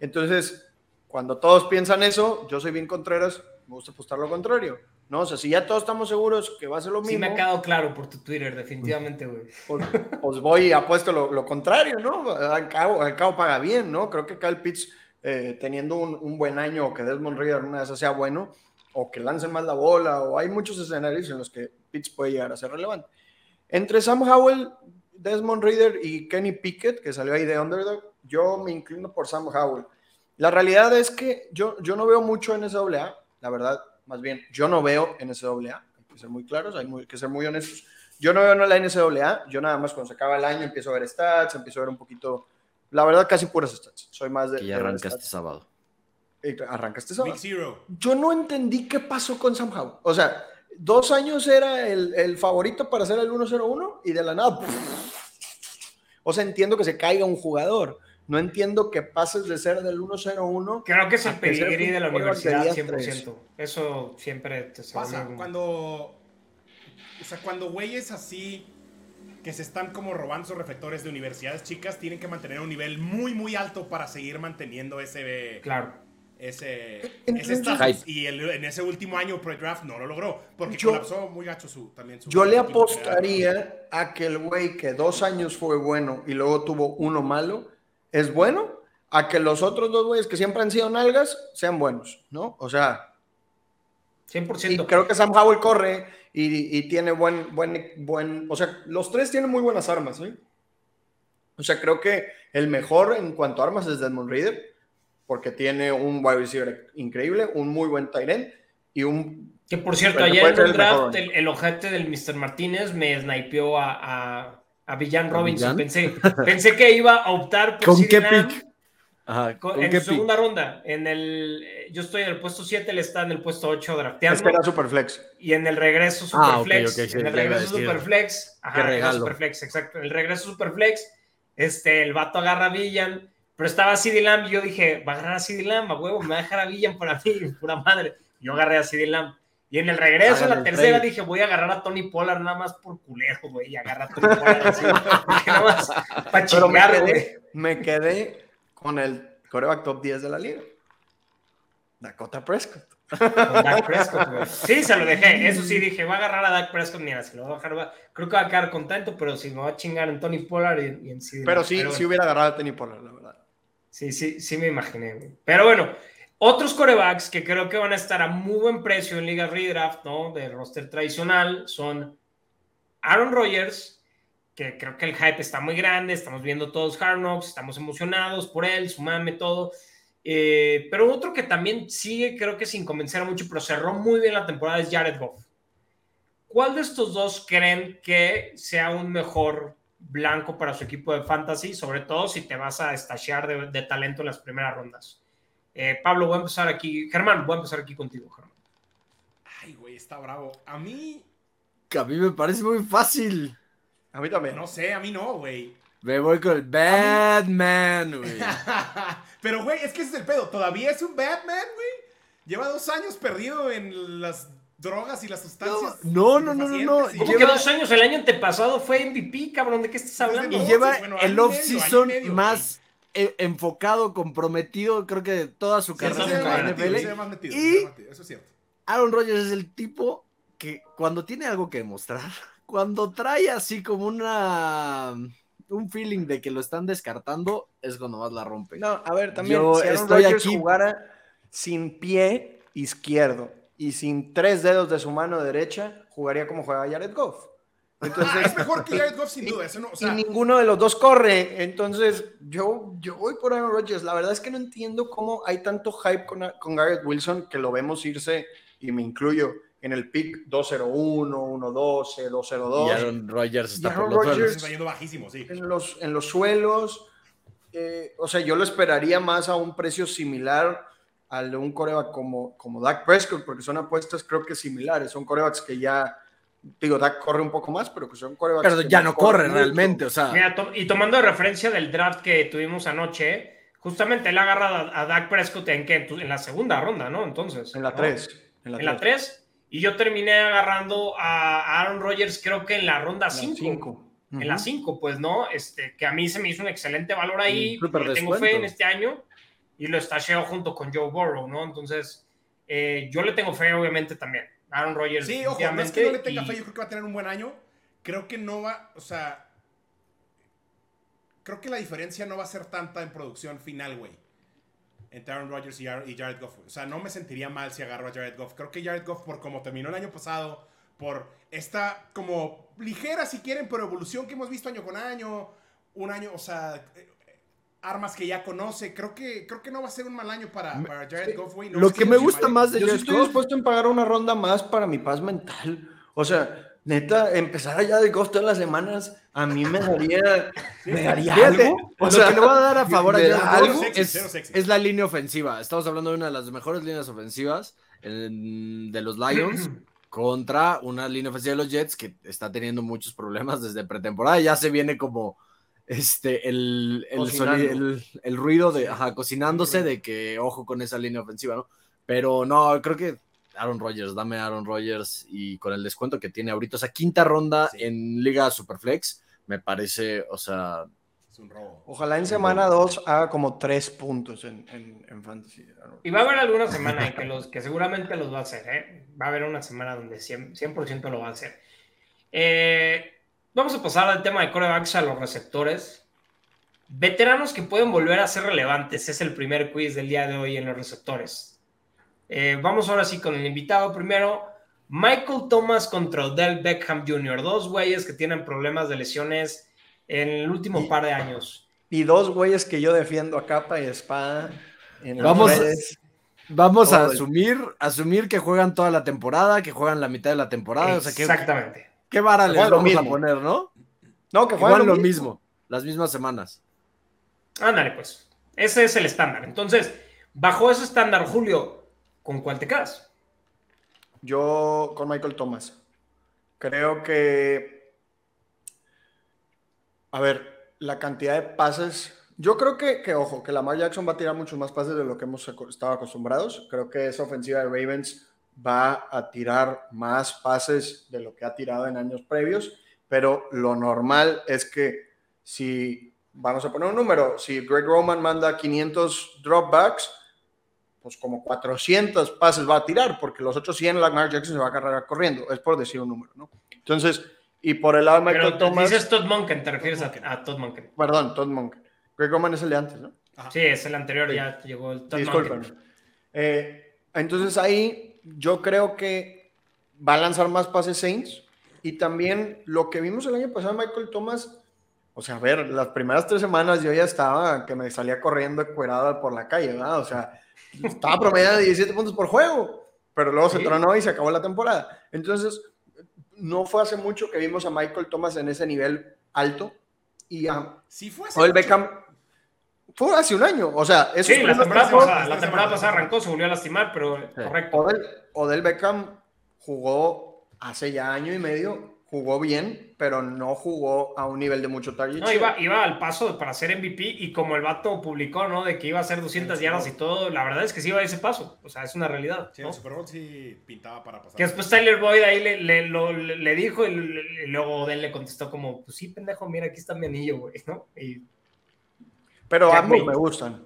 S2: Entonces, cuando todos piensan eso, yo soy bien Contreras, me gusta apostar lo contrario. ¿no? O sea, si ya todos estamos seguros que va a ser lo mismo. Sí,
S1: me ha quedado claro por tu Twitter, definitivamente, güey.
S2: Pues, pues, voy y apuesto lo, lo, contrario, ¿no? Al cabo, al cabo paga bien, ¿no? Creo que Kyle Pitts, eh, teniendo un, un, buen año, o que Desmond Reader una vez sea bueno, o que lancen más la bola, o hay muchos escenarios en los que Pitts puede llegar a ser relevante. Entre Sam Howell, Desmond Reader y Kenny Pickett, que salió ahí de underdog, yo me inclino por Sam Howell. La realidad es que yo, yo no veo mucho en SAA, la verdad, más bien, yo no veo NCAA, hay que ser muy claros, hay que ser muy honestos. Yo no veo en la NCAA, yo nada más cuando se acaba el año empiezo a ver stats, empiezo a ver un poquito, la verdad, casi puras stats. Soy más de.
S4: Y arranca este sábado.
S2: Arranca este sábado. Yo no entendí qué pasó con Sam Howell. O sea, dos años era el, el favorito para hacer el 1-0-1 y de la nada. O sea, entiendo que se caiga un jugador no entiendo que pases de ser del 1-0-1.
S1: Creo que es el pedigrí de la universidad 100%. Eso siempre te
S3: pasa. Cuando, o sea, cuando güeyes así que se están como robando sus reflectores de universidades chicas tienen que mantener un nivel muy, muy alto para seguir manteniendo ese.
S1: Claro.
S3: Ese, estatus. Y en ese último año pre-draft no lo logró. Porque colapsó muy gacho su, también
S2: Yo le apostaría a que el güey que dos años fue bueno y luego tuvo uno malo es bueno a que los otros dos güeyes que siempre han sido nalgas sean buenos, ¿no? O sea,
S1: 100%.
S2: Y creo que Sam Howell corre y, tiene buen, buen, buen, o sea, los tres tienen muy buenas armas, ¿eh? O sea, creo que el mejor en cuanto a armas es Desmond Reader, porque tiene un wide receiver increíble, un muy buen tight end y un...
S1: Que por cierto, ayer en el draft, el, ojete del Mr. Martínez me snipeó a a Villan Robinson. Pensé, pensé que iba a optar
S4: por ¿Con qué pick?
S1: en su segunda ronda. En el, yo estoy en el puesto 7, él está en el puesto 8 drafteando.
S2: Es que era Superflex.
S1: Y en el regreso Superflex. Ah, en el regreso Superflex. Ajá, regalo. Superflex, exacto. En el regreso Superflex, este, el vato agarra a Villan, pero estaba CD Lamb y yo dije, va a agarrar a CD Lamb, a huevo, me va a dejar a Villan para mí, pura madre. Yo agarré a CD Lamb. Y en el regreso, en la tercera, dije, voy a agarrar a Tony Pollard nada más por culero, güey. Y agarra a Tony Pollard así, nada más para chingar, güey.
S2: Me quedé con el coreback top 10 de la liga. Dakota Prescott.
S1: Dak Prescott, güey. Sí, se lo dejé. Eso sí, dije, voy a agarrar a Dak Prescott. Mira, si lo voy a bajar, creo que va a quedar contento, pero si me va a chingar en Tony Pollard y, en
S2: sí. Pero sí, sí hubiera agarrado a Tony Pollard, la verdad.
S1: Sí, sí, sí me imaginé. Pero bueno, otros corebacks que creo que van a estar a muy buen precio en Liga Redraft, ¿no? De roster tradicional, son Aaron Rodgers, que creo que el hype está muy grande, estamos viendo todos Hard Knocks, estamos emocionados por él, su mame, todo. Eh, pero otro que también sigue, creo que sin convencer mucho, pero cerró muy bien la temporada es Jared Goff. ¿Cuál de estos dos creen que sea un mejor blanco para su equipo de fantasy? Sobre todo si te vas a estallar de, talento en las primeras rondas. Eh, Pablo, voy a empezar aquí. Germán, voy a empezar aquí contigo, Germán.
S3: Ay, güey, está bravo. A mí.
S4: Que a mí me parece muy fácil.
S2: A mí también.
S3: No sé, a mí no, güey.
S4: Me voy con el Batman, güey.
S3: Pero, güey, es que ese es el pedo. Todavía es un Batman, güey. Lleva dos años perdido en las drogas y las sustancias.
S4: No, no, no, no, no.
S1: Lleva dos años. El año antepasado fue MVP, cabrón. ¿De qué estás hablando?
S4: Y lleva el off-season más e, enfocado, comprometido, creo que toda su carrera
S3: en NFL. y eso es cierto.
S4: Aaron Rodgers es el tipo que cuando tiene algo que demostrar, cuando trae así como una un feeling de que lo están descartando, es cuando más la rompe.
S2: No, a ver, también si Aaron estoy aquí jugara sin pie izquierdo y sin tres dedos de su mano derecha, jugaría como juega Jared Goff.
S3: Entonces, es mejor que Jared Goff sin duda.
S2: y ninguno de los dos corre. Entonces, yo, yo voy por Aaron Rodgers. La verdad es que no entiendo cómo hay tanto hype con, con Garrett Wilson que lo vemos irse, y me incluyo, en el pick 201, 112, 202.
S4: Y Aaron Rodgers está por los suelos.
S3: Está yendo bajísimo, sí.
S2: En los, en los suelos. Eh, o sea, yo lo esperaría más a un precio similar al de un coreback como, como Dak Prescott, porque son apuestas creo que similares. Son corebacks que ya, digo, Dak corre un poco más, pero que son corebacks.
S4: Pero ya no corre realmente, o sea.
S1: y tomando de referencia del draft que tuvimos anoche, justamente él agarra a, Dak Prescott en, en la segunda ronda, ¿no? Entonces.
S2: En la 3.
S1: En la 3. Y yo terminé agarrando a Aaron Rodgers, creo que en la ronda 5. En la 5, pues, ¿no? Este, que a mí se me hizo un excelente valor ahí. tengo fe en este año y lo estacheo junto con Joe Burrow, ¿no? Entonces, eh, yo le tengo fe, obviamente, también. Aaron Rodgers.
S3: Sí, ojo, no es que no le tenga fe, yo creo que va a tener un buen año. Creo que no va, o sea, creo que la diferencia no va a ser tanta en producción final, güey entre Aaron Rodgers y, Jared Goff. O sea, no me sentiría mal si agarro a Jared Goff. Creo que Jared Goff, por como terminó el año pasado, por esta como ligera, si quieren, pero evolución que hemos visto año con año, un año, o sea, armas que ya conoce. Creo que, creo que no va a ser un mal año para, Jared Goff, güey.
S4: Lo que me gusta más de
S2: Yo estoy dispuesto a pagar una ronda más para mi paz mental. O sea, neta, empezar allá de costo todas las semanas, a mí me daría, me daría algo.
S4: O sea, lo que le va a dar a favor a es, es, la línea ofensiva. Estamos hablando de una de las mejores líneas ofensivas de los Lions contra una línea ofensiva de los Jets que está teniendo muchos problemas desde pretemporada. Ya se viene como este el, el, el, ruido de ajá, cocinándose de que ojo con esa línea ofensiva, ¿no? Pero no, creo que Aaron Rodgers, dame Aaron Rodgers y con el descuento que tiene ahorita, o sea, quinta ronda en Liga Superflex, me parece, o sea...
S3: Es un robo.
S2: Ojalá en semana 2 haga como tres puntos en, en, Fantasy.
S1: Y va a haber alguna semana en que, los, que seguramente los va a hacer, ¿eh? Va a haber una semana donde 100%, 100 lo va a hacer. Eh, vamos a pasar al tema de corebacks a los receptores. Veteranos que pueden volver a ser relevantes es el primer quiz del día de hoy en los receptores. Eh, vamos ahora sí con el invitado. Primero, Michael Thomas contra Odell Beckham Jr., dos güeyes que tienen problemas de lesiones en el último par de años.
S2: Y dos güeyes que yo defiendo a capa y espada.
S4: En vamos, vamos a asumir, asumir que juegan toda la temporada, que juegan la mitad de la temporada.
S1: Exactamente.
S4: ¿Qué vara les vamos a poner, no?
S2: No, que juegan, lo, mismo.
S4: las mismas semanas.
S1: Ándale, pues. Ese es el estándar. Entonces, bajo ese estándar, Julio, ¿Con cuál te quedas?
S2: Yo con Michael Thomas. Creo que, a ver, la cantidad de pases, yo creo que, que, ojo, que Lamar Jackson va a tirar muchos más pases de lo que hemos estado acostumbrados. Creo que esa ofensiva de Ravens va a tirar más pases de lo que ha tirado en años previos, pero lo normal es que si, vamos a poner un número, si Greg Roman manda 500 dropbacks, pues como 400 pases va a tirar, porque los otros 100 Lamar Jackson se va a cargar corriendo, es por decir un número, ¿no? Entonces, y por el lado de Michael
S1: Pero Thomas... dices Todd Monken, te refieres a, Todd Monken.
S2: Perdón, Todd Monken. Greg Roman es el de antes, ¿no?
S1: Sí, es el anterior, ya llegó el Todd Monken.
S2: Eh, entonces ahí yo creo que va a lanzar más pases Saints Y también lo que vimos el año pasado, Michael Thomas, o sea, a ver, las primeras tres semanas yo ya estaba que me salía corriendo cuerado por la calle, ¿verdad? O sea, estaba promedio de 17 puntos por juego, pero luego se tronó y se acabó la temporada. Entonces, no fue hace mucho que vimos a Michael Thomas en ese nivel alto y a
S3: Sí fue
S2: Odell Beckham fue hace un año, o sea, eso
S1: Sí, la temporada, pasada, la temporada pasada arrancó, se volvió a lastimar, pero correcto.
S2: Odell, Odell Beckham jugó hace ya año y medio, jugó bien, pero no jugó a un nivel de mucho target.
S1: No, iba, iba al paso para ser MVP y como el vato publicó, ¿no? De que iba a hacer 200 yardas y todo, la verdad es que sí iba a ese paso. O sea, es una realidad.
S3: Sí,
S1: ¿no?
S3: el Super Bowl sí pintaba para pasar.
S1: Que después Tyler Boyd ahí le, le, lo- le- le dijo y, le- y luego Odell le contestó como, pues sí, pendejo, mira, aquí está mi anillo, güey, ¿no? Y,
S2: pero
S1: Jack
S2: ambos me gustan.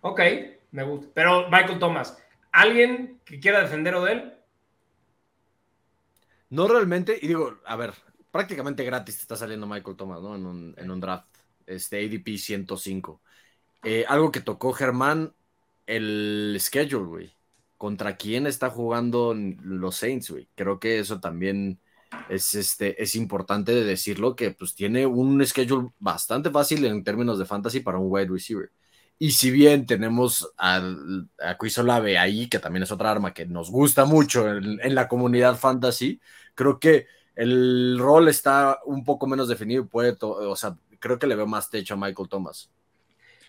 S1: ok, me gusta. Pero Michael Thomas, ¿alguien que quiera defender a Odell?
S4: No realmente, y digo, a ver, prácticamente gratis te está saliendo Michael Thomas, ¿no? En un, en un draft, este ADP 105. Eh, algo que tocó Germán, el schedule, güey. ¿Contra quién está jugando los Saints, güey? Creo que eso también es, este, es importante de decirlo, que pues tiene un schedule bastante fácil en términos de fantasy para un wide receiver. Y si bien tenemos a Chris Olave ahí, que también es otra arma que nos gusta mucho en, la comunidad fantasy, creo que el rol está un poco menos definido puede, o sea, creo que le veo más techo a Michael Thomas.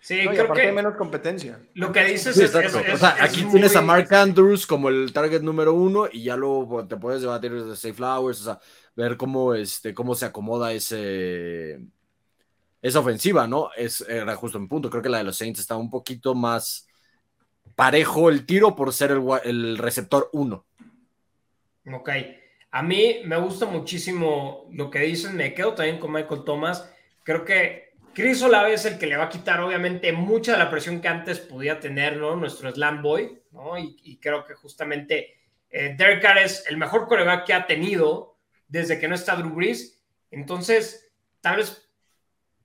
S1: Sí,
S2: No, y
S1: creo
S2: aparte
S1: que
S2: hay menos competencia.
S1: lo que dices
S4: Sí,
S1: es, es-
S4: exacto.
S1: es-
S4: o sea,
S1: es
S4: aquí
S1: muy-
S4: tienes a Mark Andrews como el target número uno y ya luego te puedes debatir de Safe Flowers, o sea, ver cómo, este, cómo se acomoda ese, esa ofensiva, ¿no? Es, era justo mi punto. Creo que la de los Saints está un poquito más parejo el tiro por ser el, el receptor uno.
S1: Ok. A mí me gusta muchísimo lo que dicen. Me quedo también con Michael Thomas. Creo que Chris Olave es el que le va a quitar, obviamente, mucha de la presión que antes podía tener, ¿no? Nuestro Slam Boy, ¿no? Y, creo que justamente eh, Derek Carr es el mejor coreback que ha tenido desde que no está Drew Brees. Entonces, tal vez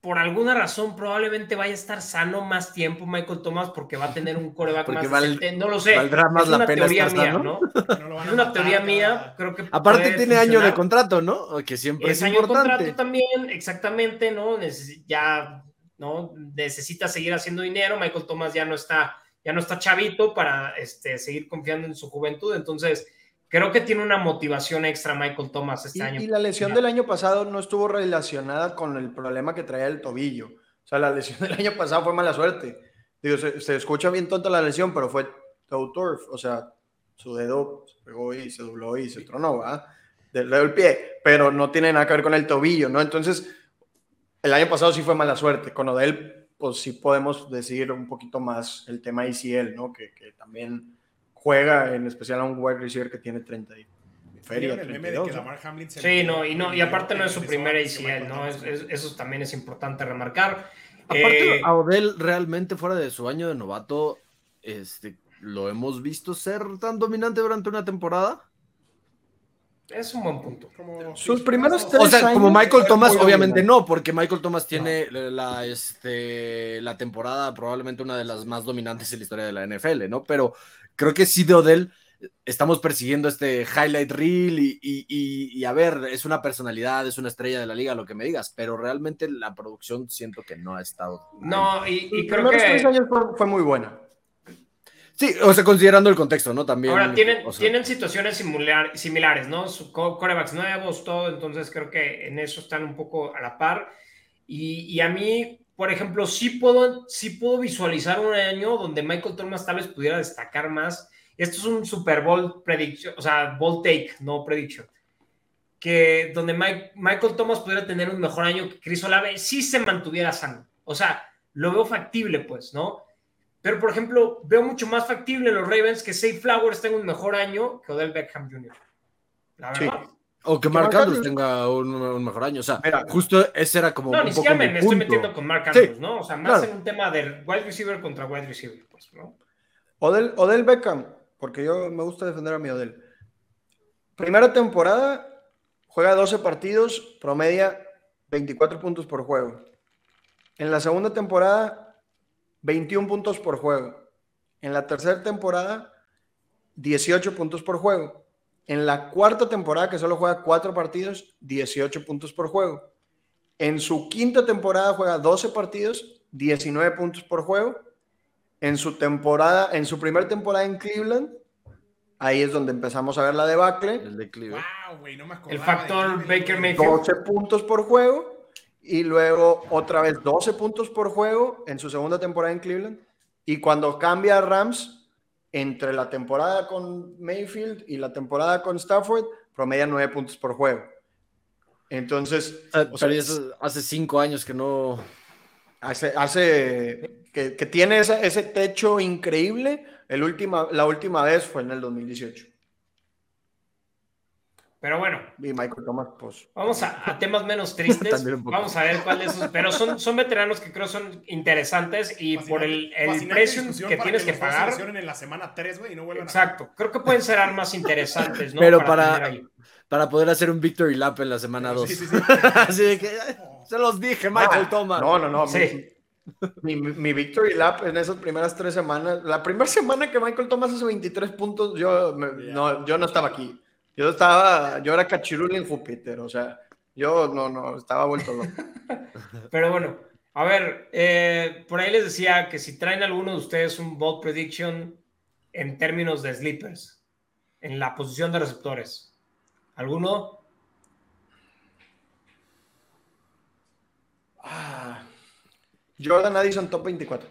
S1: por alguna razón probablemente vaya a estar sano más tiempo Michael Thomas porque va a tener un coreback
S4: Porque
S1: más
S4: val-
S1: decente. No lo sé.
S4: valdrá más
S1: es
S4: la
S1: una
S4: pena
S1: teoría
S4: estar
S1: mía,
S4: sano.
S1: ¿no?
S3: No lo van
S1: Es
S3: a
S1: una
S3: matar
S1: teoría mía, creo que
S4: Aparte
S1: puede
S4: tiene año de
S1: funcionar.
S4: contrato, ¿no? Que siempre
S1: Es
S4: es,
S1: año de contrato también, exactamente, ¿no? Neces- ya, ¿no? Necesita seguir haciendo dinero. Michael Thomas ya no está, ya no está chavito para este, seguir confiando en su juventud. Entonces, creo que tiene una motivación extra Michael Thomas este
S2: Y,
S1: año.
S2: y la lesión del año pasado no estuvo relacionada con el problema que traía el tobillo. O sea, la lesión del año pasado fue mala suerte. Digo, se, se escucha bien tonta la lesión, pero fue toe turf. O sea, su dedo se pegó y se dobló y se tronó, ¿verdad? Del dedo del pie. Pero no tiene nada que ver con el tobillo, ¿no? Entonces, el año pasado sí fue mala suerte. Con Odell, pues sí podemos decir un poquito más el tema ICL, ¿no? Que, que también juega, en especial a un wide receiver que tiene 30 y feria,
S3: ¿Vieron el meme de
S2: 32,
S3: que
S2: ¿no?
S3: Lamar Hamlin se
S1: Sí, no, y no, y aparte no es su
S3: en-
S1: ACL, ¿no? Es- es- eso también es importante remarcar.
S4: Aparte,
S1: Eh,
S4: a Odell realmente fuera de su año de novato, este, lo hemos visto ser tan dominante durante una temporada.
S1: es un buen punto.
S3: Como-
S2: Sus
S3: sí,
S2: primeros
S3: no,
S2: tres
S4: O sea, como
S2: años
S4: Michael
S2: fue
S4: Thomas, obviamente
S2: dominante.
S4: no, porque Michael Thomas tiene la, este, la temporada probablemente una de las más dominantes en la historia de la NFL, ¿no? Pero creo que sí de Odell estamos persiguiendo este highlight reel y, y- y- y a ver, es una personalidad, es una estrella de la liga, lo que me digas, pero realmente la producción siento que no ha estado.
S1: No, y, creo
S2: primeros tres
S1: que
S2: años fue, fue muy buena.
S4: Sí, o sea, considerando el contexto, ¿no? También.
S1: ahora tienen,
S4: o sea,
S1: tienen situaciones similar- similares, ¿no? Corebacks nuevos, todo, entonces creo que en eso están un poco a la par. Y, y a mí, por ejemplo, sí puedo, sí puedo visualizar un año donde Michael Thomas tal vez pudiera destacar más. Esto es un Super Bowl prediction, o sea, Bowl take, no prediction. Que donde Mike- Michael Thomas pudiera tener un mejor año que Chris Olave si se mantuviera sano. O sea, lo veo factible, pues, ¿no? Pero, por ejemplo, veo mucho más factible en los Ravens que Safe Flowers tenga un mejor año que Odell Beckham Jr. La
S2: Sí.
S4: O que
S2: que
S4: Mark
S2: Mark
S4: Andrews
S2: Andrews-
S4: tenga un, un mejor año. O sea,
S2: Mira.
S4: justo ese era como.
S1: No,
S4: un
S1: ni siquiera me, estoy metiendo con Mark
S4: Sí,
S1: Andrews, ¿no? O sea, más
S4: claro.
S1: en un tema de wide receiver contra wide receiver, pues, ¿no?
S2: Odell, Odell Beckham, porque yo me gusta defender a mi Odell. Primera temporada, juega 12 partidos, promedia 24 puntos por juego. En la segunda temporada, 21 puntos por juego. En la tercera temporada, 18 puntos por juego. En la cuarta temporada, que solo juega cuatro partidos, 18 puntos por juego. En su quinta temporada juega 12 partidos, 19 puntos por juego. En su temporada, en su primera temporada en Cleveland, ahí es donde empezamos a ver la debacle.
S4: El.
S3: Wow, no me acordaba
S1: El
S3: de
S1: factor
S3: Cleveland,
S1: Baker. Mayfield.
S2: 12 puntos por juego y luego otra vez 12 puntos por juego en su segunda temporada en Cleveland. Y cuando cambia a Rams, entre la temporada con Mayfield y la temporada con Stafford, promedia 9 puntos por juego. Entonces,
S4: Ah,
S2: o sea,
S4: eso hace cinco años que no.
S2: hace, hace que, que tiene esa- ese techo increíble. El última, la última vez fue en el 2018.
S1: Pero bueno,
S2: Y Michael Thomas, pues.
S1: Vamos a, a temas menos tristes. Vamos a ver cuáles son. Pero son, son veteranos que creo son interesantes y
S3: Fascinante-
S1: por el, el precio que tienes que
S3: se
S1: pagar.
S3: en la semana 3, güey, y no vuelvan a-
S1: Exacto. Creo que pueden ser armas interesantes, ¿no?
S4: Pero para, para poder hacer un victory lap en la semana 2.
S3: Sí, sí, sí.
S4: Así de que "Ay, se los dije, Michael
S2: Ah,
S4: Thomas.
S2: No, no, no.
S1: Sí.
S2: Mi, mi, mi victory lap en esas primeras tres semanas, la primera semana que Michael Thomas hace 23 puntos, yo, me- no, yo no estaba aquí. Yo estaba, yo era cachirul en Júpiter, o sea, yo no, no, estaba vuelto loco.
S1: Pero bueno, a ver, eh, por ahí les decía que si traen alguno de ustedes un bold prediction en términos de sleepers, en la posición de receptores. ¿Alguno?
S2: Ah, Jordan Addison, top 24.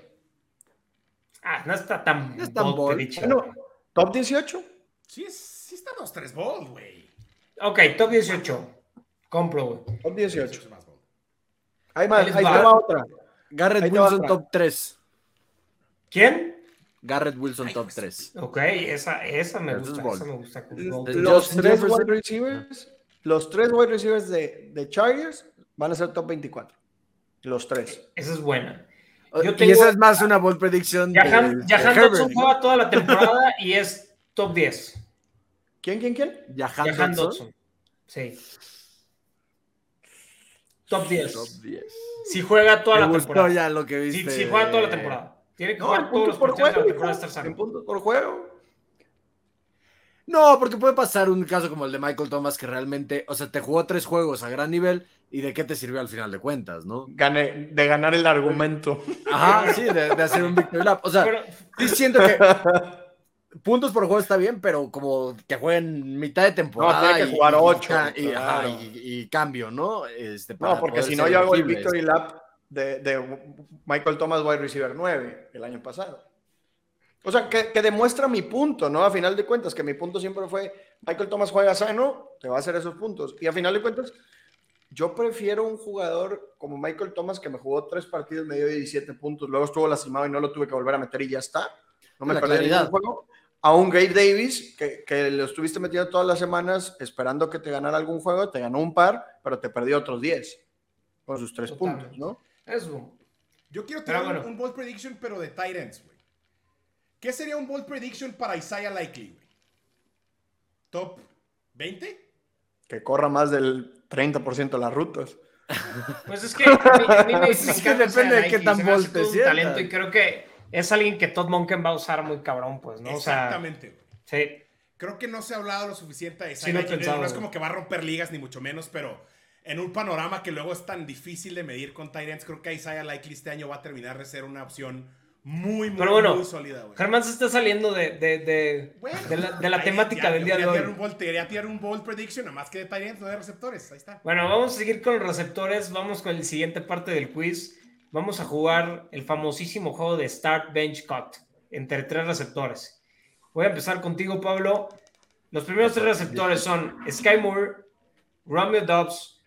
S1: Ah, no está tan,
S4: No es tan
S1: bold
S4: bold.
S1: prediction.
S2: Bueno, top 18.
S3: Sí, es- sí están los tres bold, güey.
S1: Ok, top 18. Compro, güey.
S2: Top 18.
S3: es más bold.
S2: Ahí va,
S1: Ahí va.
S2: otra.
S4: Garrett
S2: Ahí
S4: Wilson
S2: otra.
S4: top 3.
S1: ¿Quién?
S4: Garrett Wilson
S3: Ay,
S4: top
S3: pues,
S4: 3.
S1: Ok, esa, esa me gusta, esa me gusta.
S2: Los tres wide receivers, los tres wide receivers de, de Chargers van a ser top 24. Los tres.
S1: Esa es buena. Yo
S4: Y
S1: tengo-
S4: esa es más una bold prediction. de-
S1: Jahan, Dodson juega toda la temporada y es top 10.
S2: ¿Quién, quién, quién?
S4: Jahan
S1: Jahan
S4: Dodson.
S1: Dodson. Sí. Top 10.
S4: Top 10.
S1: Si juega toda
S4: Me
S1: la
S4: gustó
S1: temporada.
S4: ya lo que
S1: Si,
S4: viste.
S1: si juega toda la temporada. Tiene que
S2: No,
S1: jugar todos
S2: puntos
S1: los
S2: por
S1: partidos de
S2: juego.
S1: la temporada estar
S2: En
S1: sano.
S2: puntos por juego.
S4: No, porque puede pasar un caso como el de Michael Thomas que realmente, o sea, te jugó tres juegos a gran nivel y de qué te sirvió al final de cuentas, ¿no?
S2: Gané, de ganar el argumento.
S4: Ajá, sí, de, de hacer un victory lap. O sea,
S1: Pero,
S4: sí siento que puntos por juego está bien, pero como que jueguen mitad de temporada.
S2: No, tiene que
S4: y-
S2: jugar
S4: y-
S2: ocho,
S4: y, ajá,
S2: claro.
S4: y- y cambio, ¿no? Este,
S2: No,
S4: para
S2: porque
S4: poder
S2: si no, yo hago el victory lap de, de Michael Thomas, wide receiver 9, el año pasado. O sea, que, que demuestra mi punto, ¿no? A final de cuentas, que mi punto siempre fue, Michael Thomas juega sano, te va a hacer esos puntos. Y a final de cuentas, yo prefiero un jugador como Michael Thomas que me jugó tres partidos, me dio 17 puntos, luego estuvo lastimado y no lo tuve que volver a meter y ya está. No me
S4: La
S2: perdí ningún juego. A un Gabe Davis, que, que lo estuviste metiendo todas las semanas esperando que te ganara algún juego, te ganó un par, pero te perdió otros 10 con sus tres
S1: Totalmente.
S2: puntos, ¿no?
S1: eso.
S3: Yo quiero tener un-
S1: bueno.
S3: un bold prediction, pero de Titans, güey. ¿Qué sería un bold prediction para Isaiah Likely, güey? ¿Top 20?
S2: Que corra más del 30% de las rutas.
S1: Pues es que a mí, a mí me, me
S4: Es que depende de qué tan bold te
S1: un
S4: sientas.
S1: talento y creo que es alguien que Todd Monken va a usar muy cabrón, pues, ¿no? O sea,
S3: Exactamente,
S1: sí.
S3: Creo que no se ha hablado lo suficiente de
S1: Sí
S3: Isaiah Likely.
S1: pensado,
S3: no es como que va a romper ligas, ni mucho menos, pero en un panorama que luego es tan difícil de medir con Titans, creo que Isaiah Likely este año va a terminar de ser una opción muy, muy,
S1: Pero bueno,
S3: muy sólida, güey.
S1: Germán se está saliendo de, de, de,
S3: Bueno,
S1: de la, de la
S3: ahí
S1: temática
S3: ya-
S1: del día de hoy.
S3: un bold- Quería tirar un bold prediction, nada más que de Titans, no de receptores. Ahí está.
S1: Bueno, vamos a seguir con los receptores. Vamos con la siguiente parte del quiz. Vamos a jugar el famosísimo juego de Start Bench Cut entre tres receptores. Voy a empezar contigo, Pablo. Los primeros tres receptores son Sky Moore, Romeo Dobbs,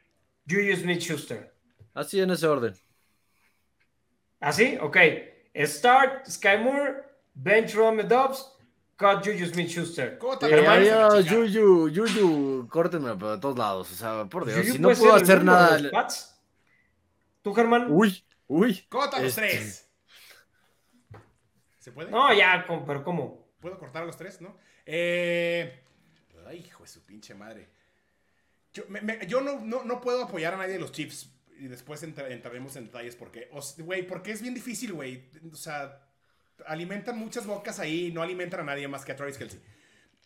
S1: Julius Smith Schuster.
S4: Así en ese orden.
S1: ¿Así? Ok. Start Sky Moore, Bench Romeo Dobbs, Cut Julius Smith Schuster.
S3: ¿Cómo te
S4: Eh,
S3: chingar?
S4: Yuyu, Yuyu, córtenme por todos lados. O sea, por Dios,
S1: Juju
S4: si no puedo hacer nada.
S1: ¿Tú, Germán?
S4: Uy, uy.
S3: Corta los
S4: Este,
S3: tres. ¿Se puede?
S1: No, ya, pero ¿cómo?
S3: ¿Puedo cortar a los tres, no? Eh... Ay, hijo de su pinche madre. Yo, me- me- yo no, no, no puedo apoyar a nadie de los Chiefs. Y después entra- entraremos en detalles porque, güey, porque es bien difícil, güey. O sea, alimentan muchas bocas ahí y no alimentan a nadie más que a Travis Kelsey.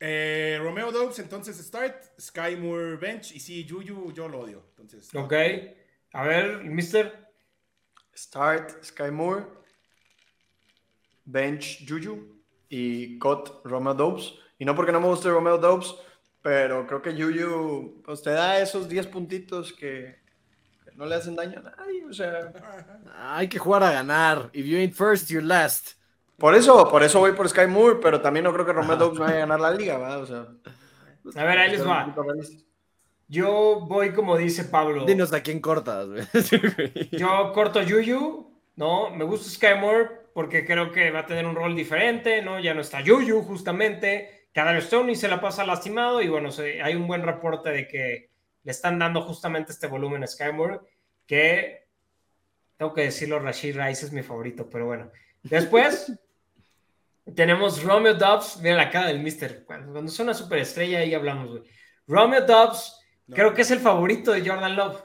S3: Eh, Romeo Dobbs, entonces start. Sky Moore bench. Y sí, Juju, yo lo odio. Entonces,
S1: Ok. A ver, mister.
S2: Start Sky Moore, bench Juju y cut Romeo Dobbs. Y no porque no me guste Romeo Dobbs, pero creo que Juju pues, te da esos 10 puntitos que, que no le hacen daño a nadie. O sea,
S4: Hay que jugar a ganar. If you ain't first, you're last.
S2: por eso, por eso voy por Sky Moore, pero también no creo que Romeo Dobbs vaya a ganar la liga, ¿verdad? O sea,
S1: A ver, ahí les va. Yo voy como dice Pablo.
S4: Dinos a quién cortas.
S1: Yo corto Yuyu, ¿no? Me gusta Skymore porque creo que va a tener un rol diferente, ¿no? Ya no está Yuyu, justamente. Cada Stoney se la pasa lastimado y bueno, se- hay un buen reporte de que le están dando justamente este volumen a Skymore que, tengo que decirlo, Rashid Rice es mi favorito, pero bueno. Después tenemos Romeo Dobbs, mira la cara del Mister, cuando, cuando es una superestrella ahí hablamos, güey. Romeo Dobbs Creo que es el favorito de Jordan Love.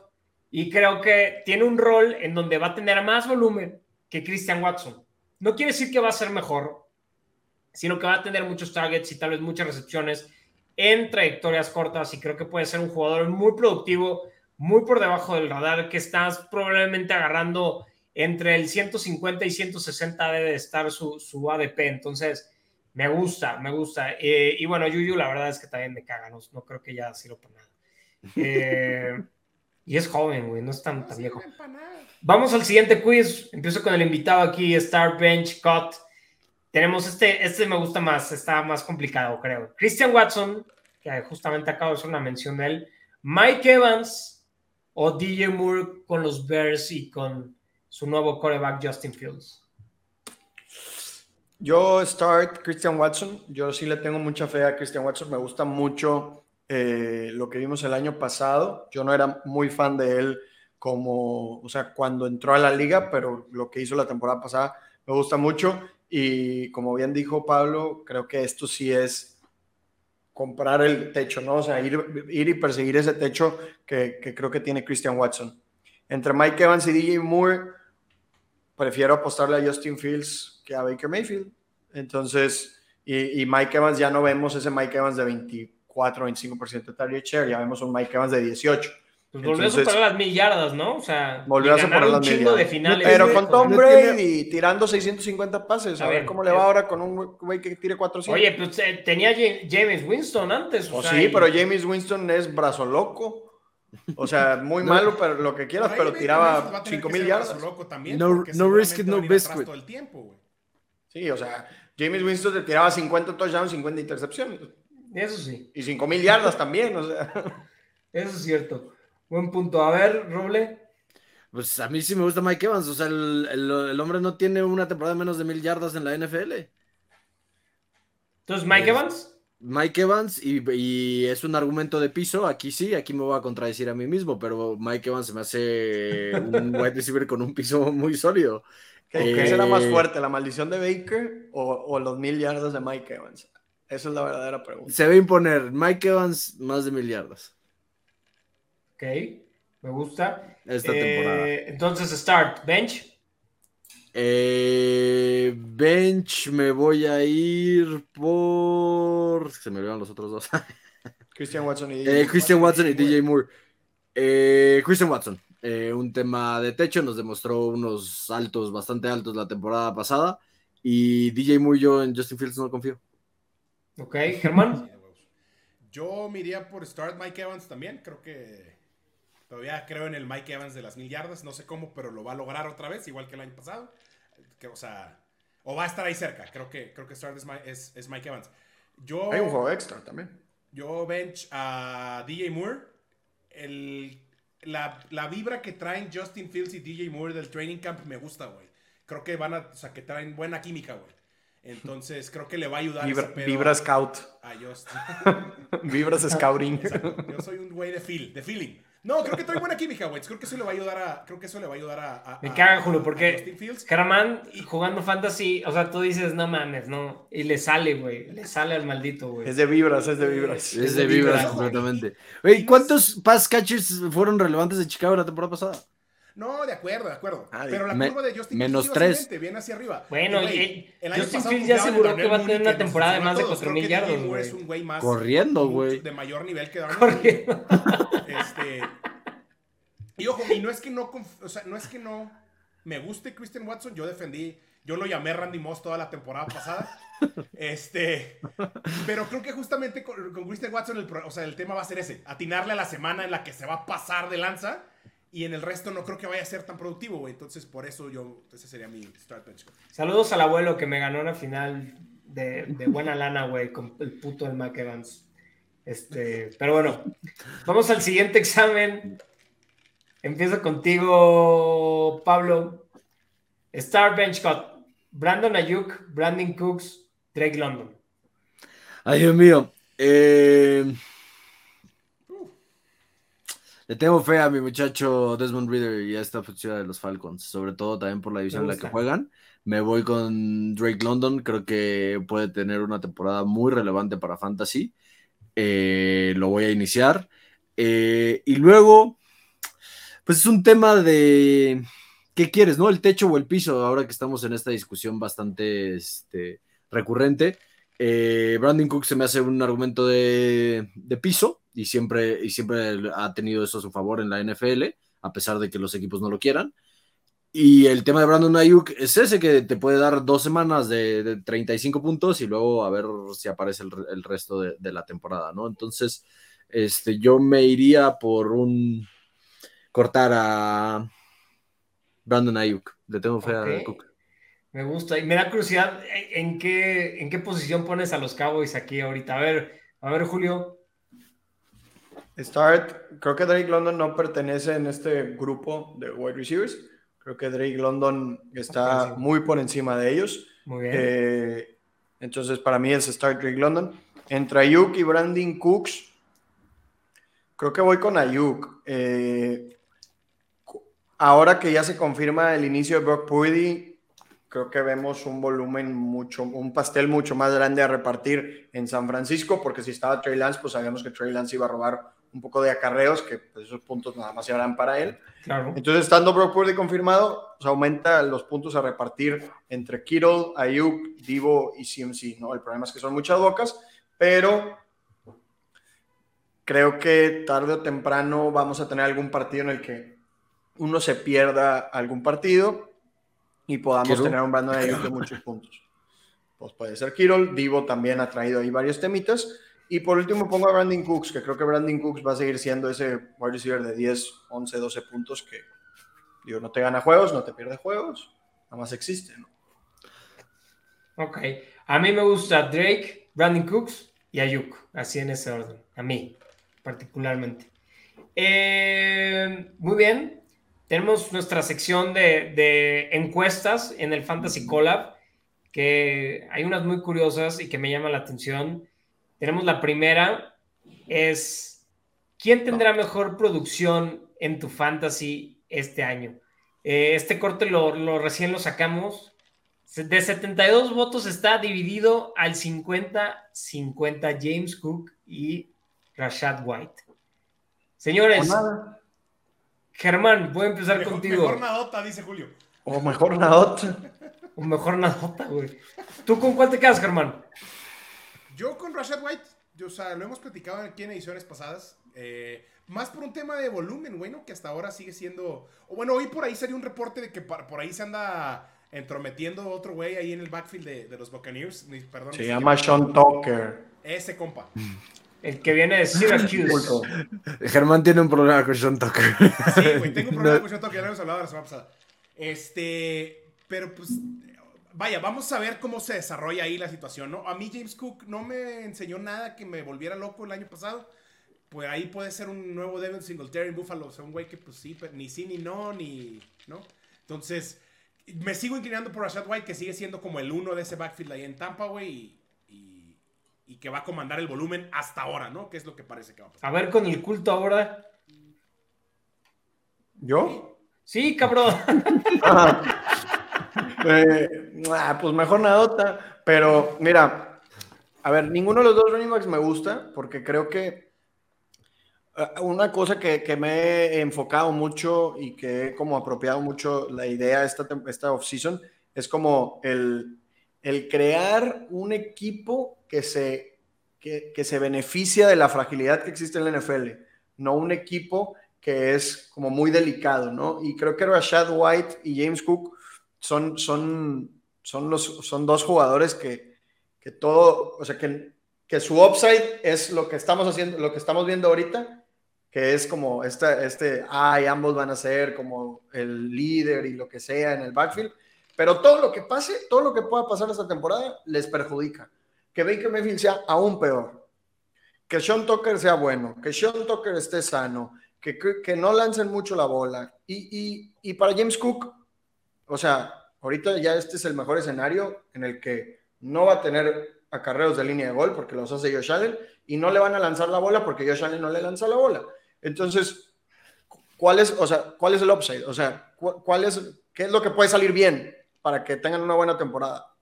S1: Y creo que tiene un rol en donde va a tener más volumen que Christian Watson. No quiere decir que va a ser mejor, sino que va a tener muchos targets y tal vez muchas recepciones en trayectorias cortas. Y creo que puede ser un jugador muy productivo, muy por debajo del radar, que estás probablemente agarrando entre el 150 y 160 debe estar su, su ADP. Entonces, me gusta, me gusta. Eh, y bueno, Yuyu, la verdad es que también me caga, no, no creo que ya sirva para nada. Eh, y es joven, güey, no es tan, tan viejo. Vamos al siguiente quiz. Empiezo con el invitado aquí, Star Bench Cut. Tenemos este, este me gusta más, está más complicado, creo. Christian Watson, que justamente acabo de hacer una mención de él. Mike Evans o DJ Moore con los Bears y con su nuevo quarterback Justin Fields.
S2: Yo start Christian Watson. Yo sí le tengo mucha fe a Christian Watson. Me gusta mucho eh, lo que vimos el año pasado. Yo no era muy fan de él como, o sea, cuando entró a la liga, pero lo que hizo la temporada pasada me gusta mucho. Y como bien dijo Pablo, creo que esto sí es comprar el techo, ¿no? O sea, ir, ir y perseguir ese techo que, que creo que tiene Christian Watson. Entre Mike Evans y DJ Moore, prefiero apostarle a Justin Fields que a Baker Mayfield. Entonces, y, y Mike Evans ya no vemos ese Mike Evans de 24, 25% de target share, ya vemos un Mike Evans de 18.
S1: Pues volvió a superar las mil yardas, ¿no? O sea,
S2: Volvió a superar las mil
S1: de
S2: yardas.
S1: finales.
S2: Pero con Tom Brady tirando 650 pases, a,
S1: A
S2: ver
S1: ver,
S2: cómo le va
S1: es-
S2: ahora con un güey que tire 400.
S1: Oye, pues eh, tenía Ja- James Winston antes. o
S2: Pues
S1: sea,
S2: sí,
S1: y-
S2: pero James Winston es brazo loco. O sea, muy malo, pero lo que quieras, pero tiraba
S3: a tener
S2: 5
S3: que
S2: mil
S3: ser
S2: yardas.
S3: brazo loco también,
S4: No- no risk it, no biscuit.
S3: todo el tiempo, güey.
S2: Sí, o sea, James Winston te tiraba 50 touchdowns, 50 intercepciones.
S1: Eso sí,
S2: Y 5 mil yardas también, o sea.
S1: eso es cierto. Buen punto. A ver, Roble.
S4: Pues a mí sí me gusta Mike Evans. O sea, el, el- el hombre no tiene una temporada de menos de mil yardas en la NFL.
S1: Entonces, Mike Evans.
S4: Mike Evans y, y es un argumento de piso. Aquí sí, aquí me voy a contradecir a mí mismo, pero Mike Evans se me hace un wide receiver con un piso muy sólido.
S2: ¿Qué, qué
S4: Eh,
S2: será más fuerte, la maldición de Baker o, o los mil yardas de Mike Evans? Esa es la verdadera pregunta.
S4: Se va a imponer Mike Evans más de mil yardas
S1: Ok, me gusta.
S4: esta
S1: Eh,
S4: temporada.
S1: Entonces, start. Bench.
S4: Eh, bench, me voy a ir por. Se me olvidaron los otros dos.
S2: Christian Watson y
S4: Eh, Christian Watson y DJ Moore. Eh, Christian Watson, eh, un tema de techo, nos demostró unos saltos bastante altos la temporada pasada. Y DJ Moore, yo en Justin Fields no confío.
S1: Ok, Germán.
S3: Yo me iría por start Mike Evans también. Creo que todavía creo en el Mike Evans de las mil yardas. No sé cómo, pero lo va a lograr otra vez, igual que el año pasado. Que, o sea, o va a estar ahí cerca. Creo que, creo que start es, Mi- es- es Mike Evans. Yo,
S2: Hay un juego extra también.
S3: yo bench a DJ Moore. El, la, la vibra que traen Justin Fields y DJ Moore del training camp me gusta, güey. Creo que van a, o sea, que traen buena química, güey. Entonces, creo que le va a ayudar
S2: Vibra,
S3: ese pedo
S2: Vibra
S3: a-
S2: Scout. Vibras Scouting.
S3: Exacto. Yo soy un güey de feel, de feeling. No, creo que trae buena química, güey. Creo que eso le va a ayudar a. Creo que eso le va a ayudar a. a-
S1: Me caga, Julio, porque. Germán jugando fantasy, o sea, tú dices, no mames, no. Y le sale, güey. Le sale al maldito, güey.
S2: Es de vibras, es de vibras.
S1: Es
S4: Es
S1: de
S4: vibras
S1: vibras,
S3: güey.
S4: completamente.
S3: Y-
S4: Oye,
S3: y-
S4: ¿cuántos pass catchers fueron relevantes de Chicago la temporada pasada?
S3: No, de acuerdo, de acuerdo.
S2: Ah,
S3: Pero la
S4: me-
S3: curva de Justin
S4: menos
S3: Fields viene hacia arriba.
S1: Bueno,
S3: y- el año
S1: Justin Fields ya aseguró que va a tener una temporada de más de
S3: funcionó a todos.
S1: 4,000
S3: Creo que
S1: yardas, güey.
S3: es un güey más
S4: Corriendo, güey.
S3: de mayor nivel que Darnell
S1: Corriendo.
S3: Este. Y ojo, y no es que no, conf- o sea, no es que no me guste Christian Watson, yo defendí, yo lo llamé Randy Moss toda la temporada pasada. Este, pero creo que justamente con, con Christian Watson el, o sea, el tema va a ser ese, atinarle a la semana en la que se va a pasar de lanza y en el resto no creo que vaya a ser tan productivo, güey. Entonces, por eso yo, ese sería mi start bench.
S1: Saludos al abuelo que me ganó una final de, de buena lana, güey, con el puto del Mac Evans. Este, pero bueno, vamos al siguiente examen. Empiezo contigo, Pablo. Star Bench Cut. Brandon Ayuk, Brandon Cooks, Drake London.
S4: Ay, Dios mío. Eh, Le tengo fe a mi muchacho Desmond Reader y a esta ofensiva de los Falcons, sobre todo también por la división en la que juegan. Me voy con Drake London, creo que puede tener una temporada muy relevante para Fantasy. Eh, lo voy a iniciar. Eh, y luego, pues es un tema de qué quieres, ¿no? El techo o el piso, ahora que estamos en esta discusión bastante este, recurrente. Eh, Brandon Cook se me hace un argumento de, de piso y siempre, y siempre ha tenido eso a su favor en la NFL, a pesar de que los equipos no lo quieran. Y el tema de Brandon Ayuk es ese que te puede dar dos semanas de, de 35 puntos y luego a ver si aparece el, el resto de, de la temporada, ¿no? Entonces, este, yo me iría por un cortar a Brandon Ayuk. Le tengo fe a
S1: Ok.
S4: Cook.
S1: Me gusta. Y me da curiosidad en qué, en qué posición pones a los Cowboys aquí ahorita. A ver, a ver, Julio.
S2: Start, creo que Drake London no pertenece en este grupo de wide receivers. Creo que Drake London está muy por encima de ellos.
S1: Muy bien.
S2: Eh, entonces, para mí es Start Drake London. Entre Ayuk y Brandon Cooks, creo que voy con Ayuk. Eh, ahora que ya se confirma el inicio de Brock Purdy, creo que vemos un volumen mucho, un pastel mucho más grande a repartir en San Francisco, porque si estaba Trey Lance, pues sabíamos que Trey Lance iba a robar un poco de acarreos, que pues, esos puntos nada más se harán para él.
S1: claro.
S2: Entonces, estando Brock Purdy confirmado, se aumenta los puntos a repartir entre Kittle, Ayuk, Divo y CMC, ¿no? El problema es que son muchas bocas, pero creo que tarde o temprano vamos a tener algún partido en el que uno se pierda algún partido y podamos
S4: Kittle.
S2: tener un Brandon Ayuk de muchos puntos. Pues puede ser Kittle, Divo también ha traído ahí varios temitas. Y por último pongo a Brandon Cooks, que creo que Brandon Cooks va a seguir siendo ese wide receiver de 10, 11, 12 puntos que, digo, no te gana juegos, no te pierde juegos, nada más existe, ¿no?
S1: Ok. A mí me gusta Drake, Brandon Cooks y Ayuk. Así en ese orden. A mí, particularmente. Eh, muy bien. Tenemos nuestra sección de, de encuestas en el Fantasy Collab, que hay unas muy curiosas y que me llaman la atención. Tenemos la primera, es ¿quién tendrá mejor producción en tu fantasy este año? Eh, este corte lo, lo recién lo sacamos. De 72 votos está dividido al 50-50 James Cook y Rashad White. Señores, Germán, voy a empezar
S3: Mejor,
S1: contigo.
S3: mejor nadota, dice Julio.
S2: O mejor Nadot.
S1: O mejor nota, güey. ¿Tú con cuál te quedas, Germán?
S3: Yo con Rashad White, yo, o sea, lo hemos platicado aquí en ediciones pasadas. eh, más por un tema de volumen, güey, ¿no? Que hasta ahora sigue siendo. O bueno, hoy por ahí salió un reporte de que par- por ahí se anda entrometiendo otro güey ahí en el backfield de, de los Buccaneers. Perdón.
S2: Se llama Sean Tucker.
S3: Ese compa.
S1: El que viene de Syracuse.
S4: Germán tiene un problema con Sean Tucker.
S3: Sí, güey, tengo un problema con Sean Tucker, ya lo hemos hablado la semana pasada. Este, pero pues, vaya, vamos a ver cómo se desarrolla ahí la situación, ¿no? A mí James Cook no me enseñó nada que me volviera loco el año pasado. Pues ahí puede ser un nuevo Devin Singletary en Buffalo, o sea, un güey que pues sí, pero ni sí ni no, ni, ¿no? Entonces, me sigo inclinando por Rashad White, que sigue siendo como el uno de ese backfield ahí en Tampa, güey, y, y- y que va a comandar el volumen hasta ahora, ¿no? Que es lo que parece que va a pasar.
S1: A ver con el culto ahora.
S2: ¿Yo?
S1: Sí, cabrón.
S2: Eh, ah, pues mejor Nadota. Pero mira, a ver, ninguno de los dos running backs me gusta porque creo que Uh, una cosa que, que, me he enfocado mucho y que he como apropiado mucho la idea esta, esta off-season es como el, el crear un equipo que se, que, que, se beneficia de la fragilidad que existe en la NFL, no un equipo que es como muy delicado, ¿no? Y creo que Rashad White y James Cook son, son, son, los, son dos jugadores que, que todo, o sea, que, que su upside es lo que estamos haciendo, lo que estamos viendo ahorita, que es como este, este, ay, ambos van a ser como el líder y lo que sea en el backfield, pero todo lo que pase, todo lo que pueda pasar esta temporada les perjudica. Que Baker Mayfield sea aún peor, que Sean Tucker sea bueno, que Sean Tucker esté sano, que, que, no lancen mucho la bola. Y, y, y para James Cook, o sea, ahorita ya este es el mejor escenario en el que no va a tener acarreos de línea de gol porque los hace Josh Allen y no le van a lanzar la bola porque Josh Allen no le lanza la bola. Entonces, ¿cuál es, o sea, cuál es el upside? O sea, ¿cuál es, qué es lo que puede salir bien para que tengan una buena temporada?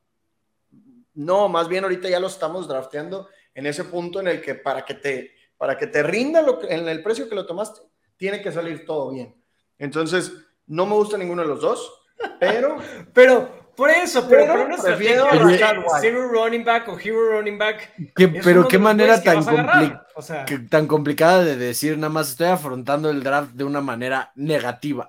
S2: No, más bien ahorita ya lo estamos drafteando en ese punto en el que para que te, para que te rinda lo en el precio que lo tomaste, tiene que salir todo bien. Entonces, no me gusta ninguno de los dos, pero...
S1: pero por eso, pero, pero no prefiero Zero running back o hero running back.
S4: pero qué manera tan, tan complicada de decir, nada más estoy afrontando el draft de una manera negativa.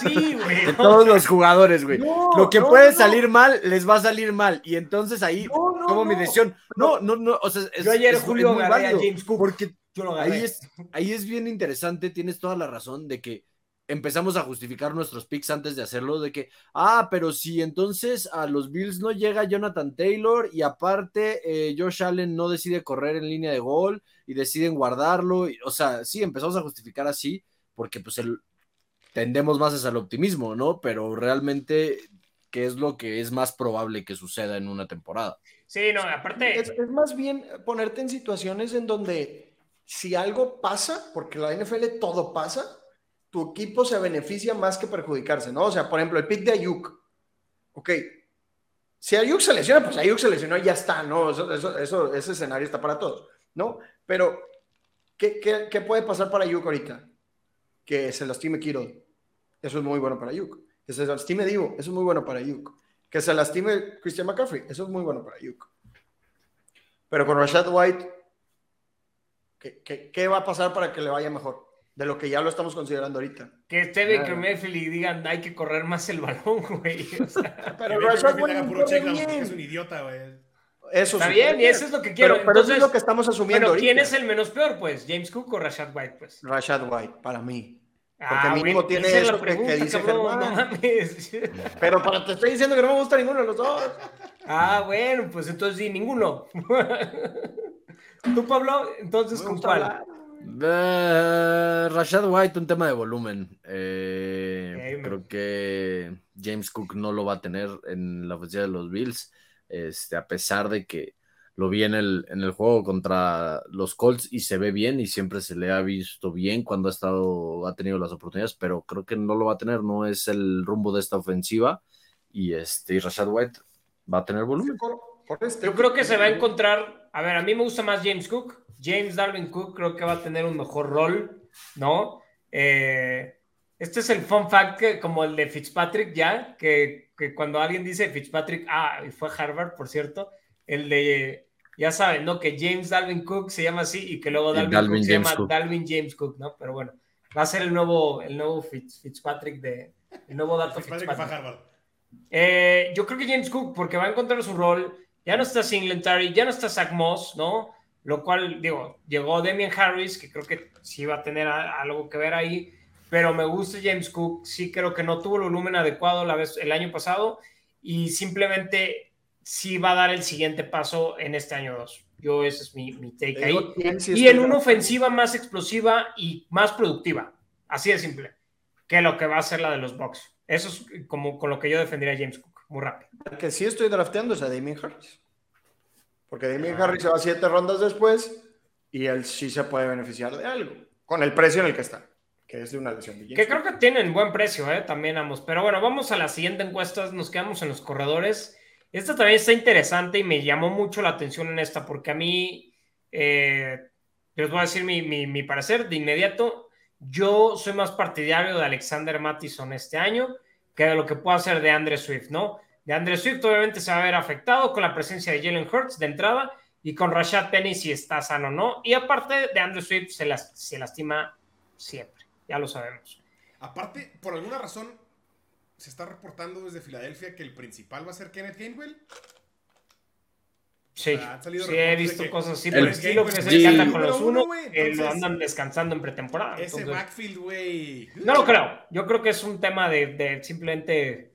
S1: Sí, güey.
S4: de todos los jugadores, güey. Lo que puede salir mal, les va a salir mal. Y entonces ahí tomo mi decisión. No, no, no. O sea,
S1: es, Yo ayer Julio agarré a James Cook.
S4: Porque ahí es, ahí es bien interesante, tienes toda la razón de que empezamos a justificar nuestros picks antes de hacerlo, de que, ah, pero si entonces a los Bills no llega Jonathan Taylor y aparte eh, Josh Allen no decide correr en línea de gol y deciden guardarlo, o sea, sí, empezamos a justificar así porque pues el, tendemos más al optimismo, ¿no? Pero realmente, ¿qué es lo que es más probable que suceda en una temporada?
S1: Sí, no, aparte...
S2: Es, es más bien ponerte en situaciones en donde si algo pasa, porque la NFL todo pasa, tu equipo se beneficia más que perjudicarse, ¿no? O sea, por ejemplo, el pick de Ayuk. Ok. Si Ayuk se lesiona, pues Ayuk se lesionó y ya está, ¿no? Eso, ese escenario está para todos, ¿no? Pero, ¿qué, puede pasar para Ayuk ahorita? Que se lastime Kiro. Eso es muy bueno para Ayuk. Que se lastime Divo. Eso es muy bueno para Ayuk. Que se lastime Christian McCaffrey. Eso es muy bueno para Ayuk. Pero con Rashad White, ¿qué, qué, qué va a pasar para que le vaya mejor? De lo que ya lo estamos considerando ahorita.
S1: Que esté Baker Mayfield y digan, hay que correr más el balón, güey. O sea,
S3: pero Rashad White es un idiota, güey.
S1: Eso Está bien, y eso es lo que quiero.
S2: Pero, pero Entonces, eso es lo que estamos asumiendo
S1: pero ¿quién es el menos peor, pues? ¿James Cook o Rashad White, pues?
S2: Rashad White, para mí. Porque ah, mínimo tiene eso pregunta, que, dice cabrón, no mames. Pero para, te estoy diciendo que no me gusta ninguno de los dos.
S1: Ah, bueno, pues entonces sí, ninguno. ¿Tú, Pablo? Entonces, ¿con cuál? Hablar.
S4: Rashad White, un tema de volumen. Eh, creo que James Cook no lo va a tener en la ofensiva de los Bills, este, a pesar de que lo vi en el, en el juego contra los Colts y se ve bien y siempre se le ha visto bien cuando ha estado, ha tenido las oportunidades, pero creo que no lo va a tener, no es el rumbo de esta ofensiva y este y Rashad White va a tener volumen.
S1: Yo creo que se va a encontrar, a ver, a mí me gusta más James Cook, James Darwin Cook creo que va a tener un mejor rol, ¿no? Eh, este es el fun fact como el de Fitzpatrick ya, que, cuando alguien dice Fitzpatrick, ah, y fue Harvard, por cierto, el de, ya saben, ¿no? Que James Dalvin Cook se llama así y que luego Dalvin, Cook se llama Dalvin James Cook, ¿no? Pero bueno, va a ser el nuevo, el nuevo Fitzpatrick de, el nuevo dato Fitzpatrick. Fitzpatrick. Eh, yo creo que James Cook, porque va a encontrar su rol, ya no está Singletary, ya no está Zach Moss, ¿no? Lo cual, digo, llegó Demian Harris, que creo que sí va a tener algo que ver ahí, pero me gusta James Cook, sí creo que no tuvo el volumen adecuado la vez, el año pasado y simplemente sí va a dar el siguiente paso en este año 2. Yo ese es mi, mi take ahí. y en una ofensiva más explosiva y más productiva, así de simple, que lo que va a ser la de los Bucks. Eso es como con lo que yo defendería a James Cook, muy rápido.
S2: El que sí estoy drafteando es a Damian Harris. Porque Damien Harris se va siete rondas después y él sí se puede beneficiar de algo, con el precio en el que está, que es de una lesión de
S1: Que creo que tienen buen precio, ¿eh? también ambos. Pero bueno, vamos a la siguiente encuesta, nos quedamos en los corredores. Esta también está interesante y me llamó mucho la atención en esta, porque a mí, eh, les voy a decir mi, mi, mi parecer de inmediato. Yo soy más partidario de Alexander Mattison este año que de lo que pueda hacer de Andre Swift, ¿no? De Andre Swift obviamente se va a ver afectado con la presencia de Jalen Hurts de entrada y con Rashad Penny si está sano o no. Y aparte de Andre Swift se, las, se lastima siempre, ya lo sabemos.
S3: Aparte, por alguna razón, se está reportando desde Filadelfia que el principal va a ser Kenneth Gainwell.
S1: Sí,
S3: salido
S1: sí he visto cosas así, por el estilo que se
S3: es el
S1: anda con los
S3: uno,
S1: lo andan descansando en pretemporada.
S3: Ese
S1: entonces-
S3: backfield, güey.
S1: No lo creo. Yo creo que es un tema de, de simplemente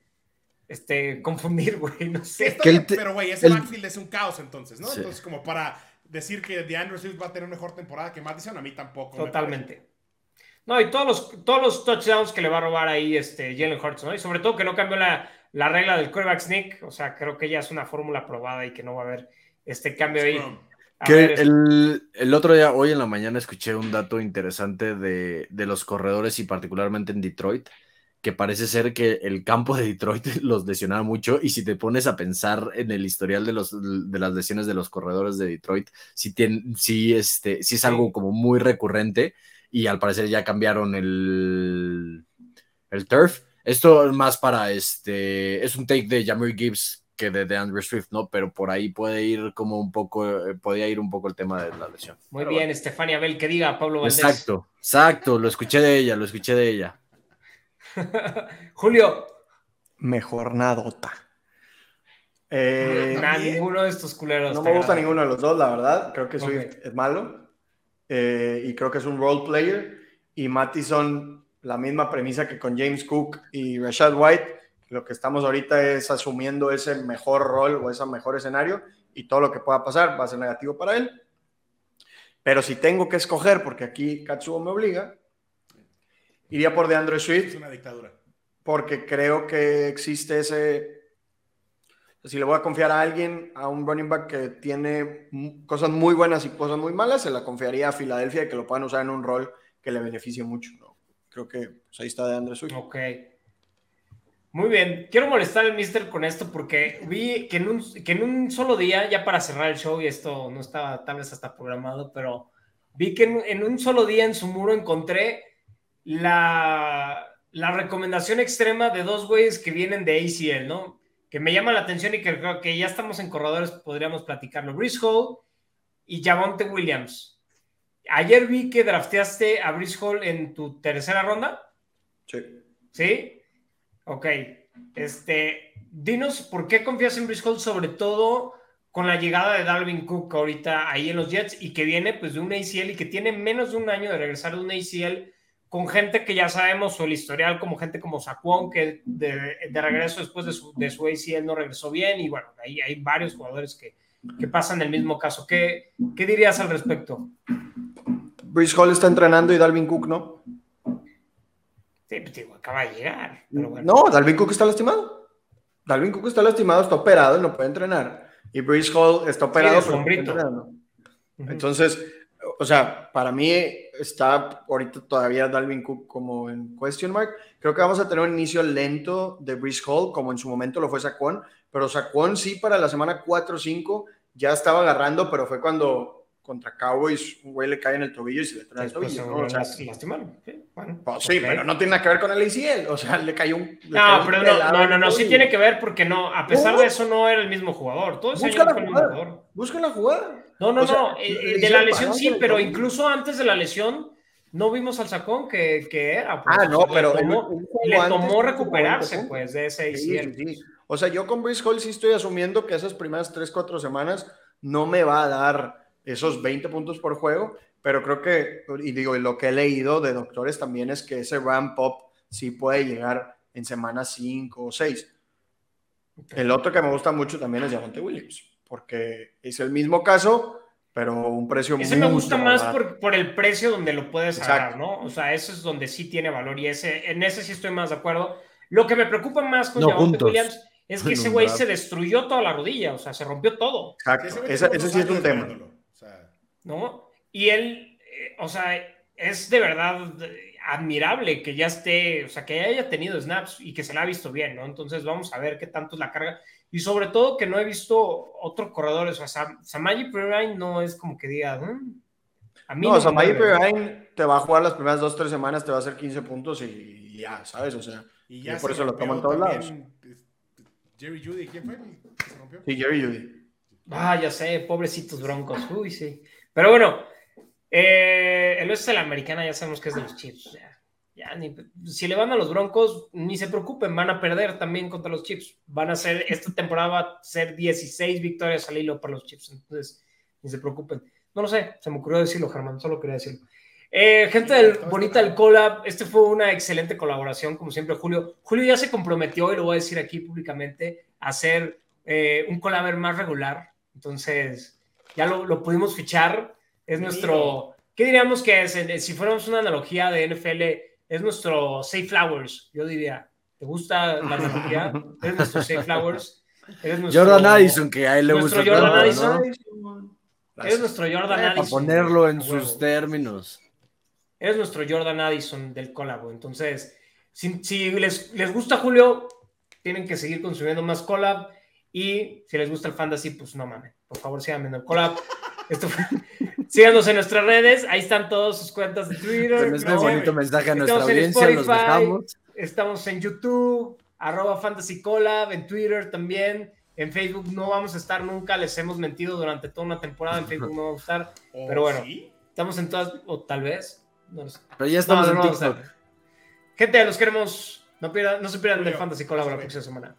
S1: este, confundir, güey. No sé.
S4: Que
S3: bien, pero güey, ese
S4: el-
S3: backfield es un caos entonces, ¿no?
S4: Sí.
S3: Entonces, como para decir que DeAndre Swift va a tener mejor temporada que Madison, a mí tampoco. me
S1: Totalmente. No, y todos los, todos los touchdowns que le va a robar ahí este Jalen Hurts, ¿no? Y sobre todo que no cambió la, la regla del quarterback sneak. O sea, creo que ya es una fórmula probada y que no va a haber este cambio ahí. A
S4: Que
S1: ver,
S4: el, el otro día, hoy en la mañana, escuché un dato interesante de, de los corredores y particularmente en Detroit, que parece ser que el campo de Detroit los lesionaba mucho y si te pones a pensar en el historial de, los, de las lesiones de los corredores de Detroit, sí, tien- sí, este, sí es algo como muy recurrente y al parecer ya cambiaron el, el turf. Esto más para este, es un take de Jamir Gibbs que de, de Andrew Swift, ¿no? Pero por ahí puede ir como un poco, eh, podía ir un poco el tema de la lesión.
S1: muy
S4: Pero
S1: bien, Estefania Bell, que diga Pablo
S4: bueno.
S1: Valdés.
S4: Exacto, exacto, lo escuché de ella, lo escuché de ella.
S1: Julio,
S2: Mejor nadota. Eh,
S1: nah, ninguno de estos culeros.
S2: no me gusta
S1: agrada.
S2: ninguno de los dos, la verdad. Creo que Swift es malo. Eh, y creo que es un role player. Y Mattison, la misma premisa que con James Cook y Rashad White. Lo que estamos ahorita es asumiendo ese mejor rol o ese mejor escenario. Y todo lo que pueda pasar va a ser negativo para él. Pero si tengo que escoger, porque aquí Katsuo me obliga, iría por DeAndre
S3: Es
S2: Swift
S3: una dictadura.
S2: porque creo que existe ese... Si le voy a confiar a alguien, a un running back que tiene cosas muy buenas y cosas muy malas, se la confiaría a Filadelfia y que lo puedan usar en un rol que le beneficie mucho. ¿no? Creo que pues, ahí está de Andrés Swift.
S1: Ok. Muy bien. Quiero molestar al mister con esto porque vi que en, un, que en un solo día, ya para cerrar el show, y esto no estaba tal vez hasta programado, pero vi que en, en un solo día en su muro encontré la, la recomendación extrema de dos güeyes que vienen de ACL, ¿no? Que me llama la atención y que creo que ya estamos en corredores, podríamos platicarlo. Brice Hall y Javonte Williams. Ayer vi que drafteaste a Brice Hall en tu tercera ronda.
S2: Sí.
S1: ¿Sí? Ok. Este, dinos por qué confías en Brice Hall, sobre todo con la llegada de Dalvin Cook ahorita ahí en los Jets y que viene pues de un ACL y que tiene menos de un año de regresar de un ACL con gente que ya sabemos o el historial como gente como Saquon que de, de regreso después de su, de su ACL no regresó bien y bueno, ahí hay varios jugadores que, que pasan el mismo caso. ¿Qué, ¿Qué dirías al respecto?
S2: Brice Hall está entrenando y Dalvin Cook no.
S1: Sí, pues digo, acaba de llegar. Pero bueno.
S2: No, Dalvin Cook está lastimado. Dalvin Cook está lastimado, está operado y no puede entrenar. Y Brice Hall está operado, pero no.
S1: Ujú.
S2: Entonces, o sea, para mí está ahorita todavía Dalvin Cook como en question mark. Creo que vamos a tener un inicio lento de Brice Hall, como en su momento lo fue Saquon, pero Saquon sí para la semana 4 o 5 ya estaba agarrando, pero fue cuando contra Cowboys un güey le cae en el tobillo y se le trae el tobillo. ¿no? O sea,
S1: a lastimar. Sí, bueno,
S2: pues sí,
S1: ok.
S2: pero no tiene nada que ver con el ACL, o sea, le cayó un... le
S1: No,
S2: cayó un
S1: pero
S2: pelado
S1: no, no, no, no, sí tiene que ver porque no, a pesar
S2: No.
S1: de eso no era el mismo jugador. Todo ese
S2: Busca
S1: año
S2: la
S1: fue el mismo
S2: jugada.
S1: jugador.
S2: Busca la jugada.
S1: No, no,
S2: O sea,
S1: no. eh, eh, de la lesión sí, pero incluso antes de la lesión no vimos al sacón que, que era. pues.
S2: Ah, no,
S1: Le
S2: pero
S1: tomó-
S2: un- un juego
S1: le tomó recuperarse,
S2: 40
S1: pues, de ese
S2: Sí,
S1: ACL.
S2: sí, sí. O sea, yo con Brice Hall sí estoy asumiendo que esas primeras 3, 4 semanas no me va a dar esos 20 puntos por juego, pero creo que, y digo, y lo que he leído de doctores también es que ese ramp up sí puede llegar en semanas 5 o 6. El otro que me gusta mucho también es Javonte Williams, porque es el mismo caso, pero un precio
S1: Ese me gusta más por, por el precio donde lo puedes agarrar, ¿no? O sea, ese es donde sí tiene valor y ese, en ese sí estoy más de acuerdo. Lo que me preocupa más con
S4: No.
S1: Williams es que
S4: En
S1: ese güey se destruyó toda la rodilla, o sea, se rompió todo.
S2: Exacto, ese, ese sí es un tema.
S3: O sea,
S1: ¿no? Y él, eh, o sea, es de verdad admirable que ya esté, o sea, que haya tenido snaps y que se la ha visto bien, ¿no? Entonces vamos a ver qué tanto es la carga. Y sobre todo que no he visto otro corredor, o sea, Sam, Samaji Perine no es como que diga, "Mm". A mí
S2: No, o sea,
S1: me
S2: Samaje
S1: mueve.
S2: Perine te va a jugar las primeras dos, tres semanas, te va a hacer 15 puntos y, y ya, ¿sabes? O sea,
S3: Y
S2: y
S3: ya
S2: por
S3: se
S2: eso lo toman todos lados.
S3: Jerry Judy, ¿quién fue? se rompió?
S2: Sí, Jerry Judy.
S1: Ah, ya sé, pobrecitos broncos. Uy, sí. Pero bueno, eh, el oeste de la americana ya sabemos que es de los Chiefs. Ya, ya ni- si le van a los broncos, ni se preocupen, van a perder también contra los Chiefs. Van a ser, esta temporada va a ser 16 victorias al hilo para los Chiefs. Entonces, ni se preocupen. No lo sé, se me ocurrió decirlo, Germán, solo quería decirlo. Eh, gente del, bonita del collab, este fue una excelente colaboración, como siempre, Julio. Julio ya se comprometió, y lo voy a decir aquí públicamente, a hacer eh, un collab más regular. Entonces, ya lo, lo pudimos fichar. Es nuestro, ¿qué diríamos que es? En- Si fuéramos una analogía de NFL, es nuestro Safe Flowers, yo diría. ¿Te gusta la analogía? Eres nuestro Safe Flowers. Eres nuestro,
S4: Jordan Addison, que a él le
S1: nuestro
S4: gusta
S1: Jordan
S4: tanto, ¿no?
S1: Addison. Eres nuestro Jordan Addison.
S4: Para ponerlo en sus términos.
S1: Eres nuestro Jordan Addison del collab. Entonces, si, si les, les gusta Julio, tienen que seguir consumiendo más collab. Y si les gusta el fantasy, pues no mames. Por favor, sigan viendo el collab. Esto fue- Síganos en nuestras redes. Ahí están todas sus cuentas de Twitter.
S4: Con este
S1: ¿no?
S4: bonito mensaje a nuestra
S1: Estamos en
S4: audiencia, los
S1: Spotify.
S4: dejamos.
S1: Estamos en YouTube, arroba Fantasy Collab, en Twitter también. En Facebook no vamos a estar nunca. Les hemos mentido durante toda una temporada. En Facebook no vamos a estar.
S3: ¿O
S1: Pero bueno.
S3: sí?
S1: Estamos en todas, o tal vez. No lo sé.
S4: Pero ya estamos
S1: No,
S4: en TikTok.
S1: Gente, los queremos. No, pierdan- no se pierdan
S3: Julio,
S1: del Fantasy Collab la próxima semana.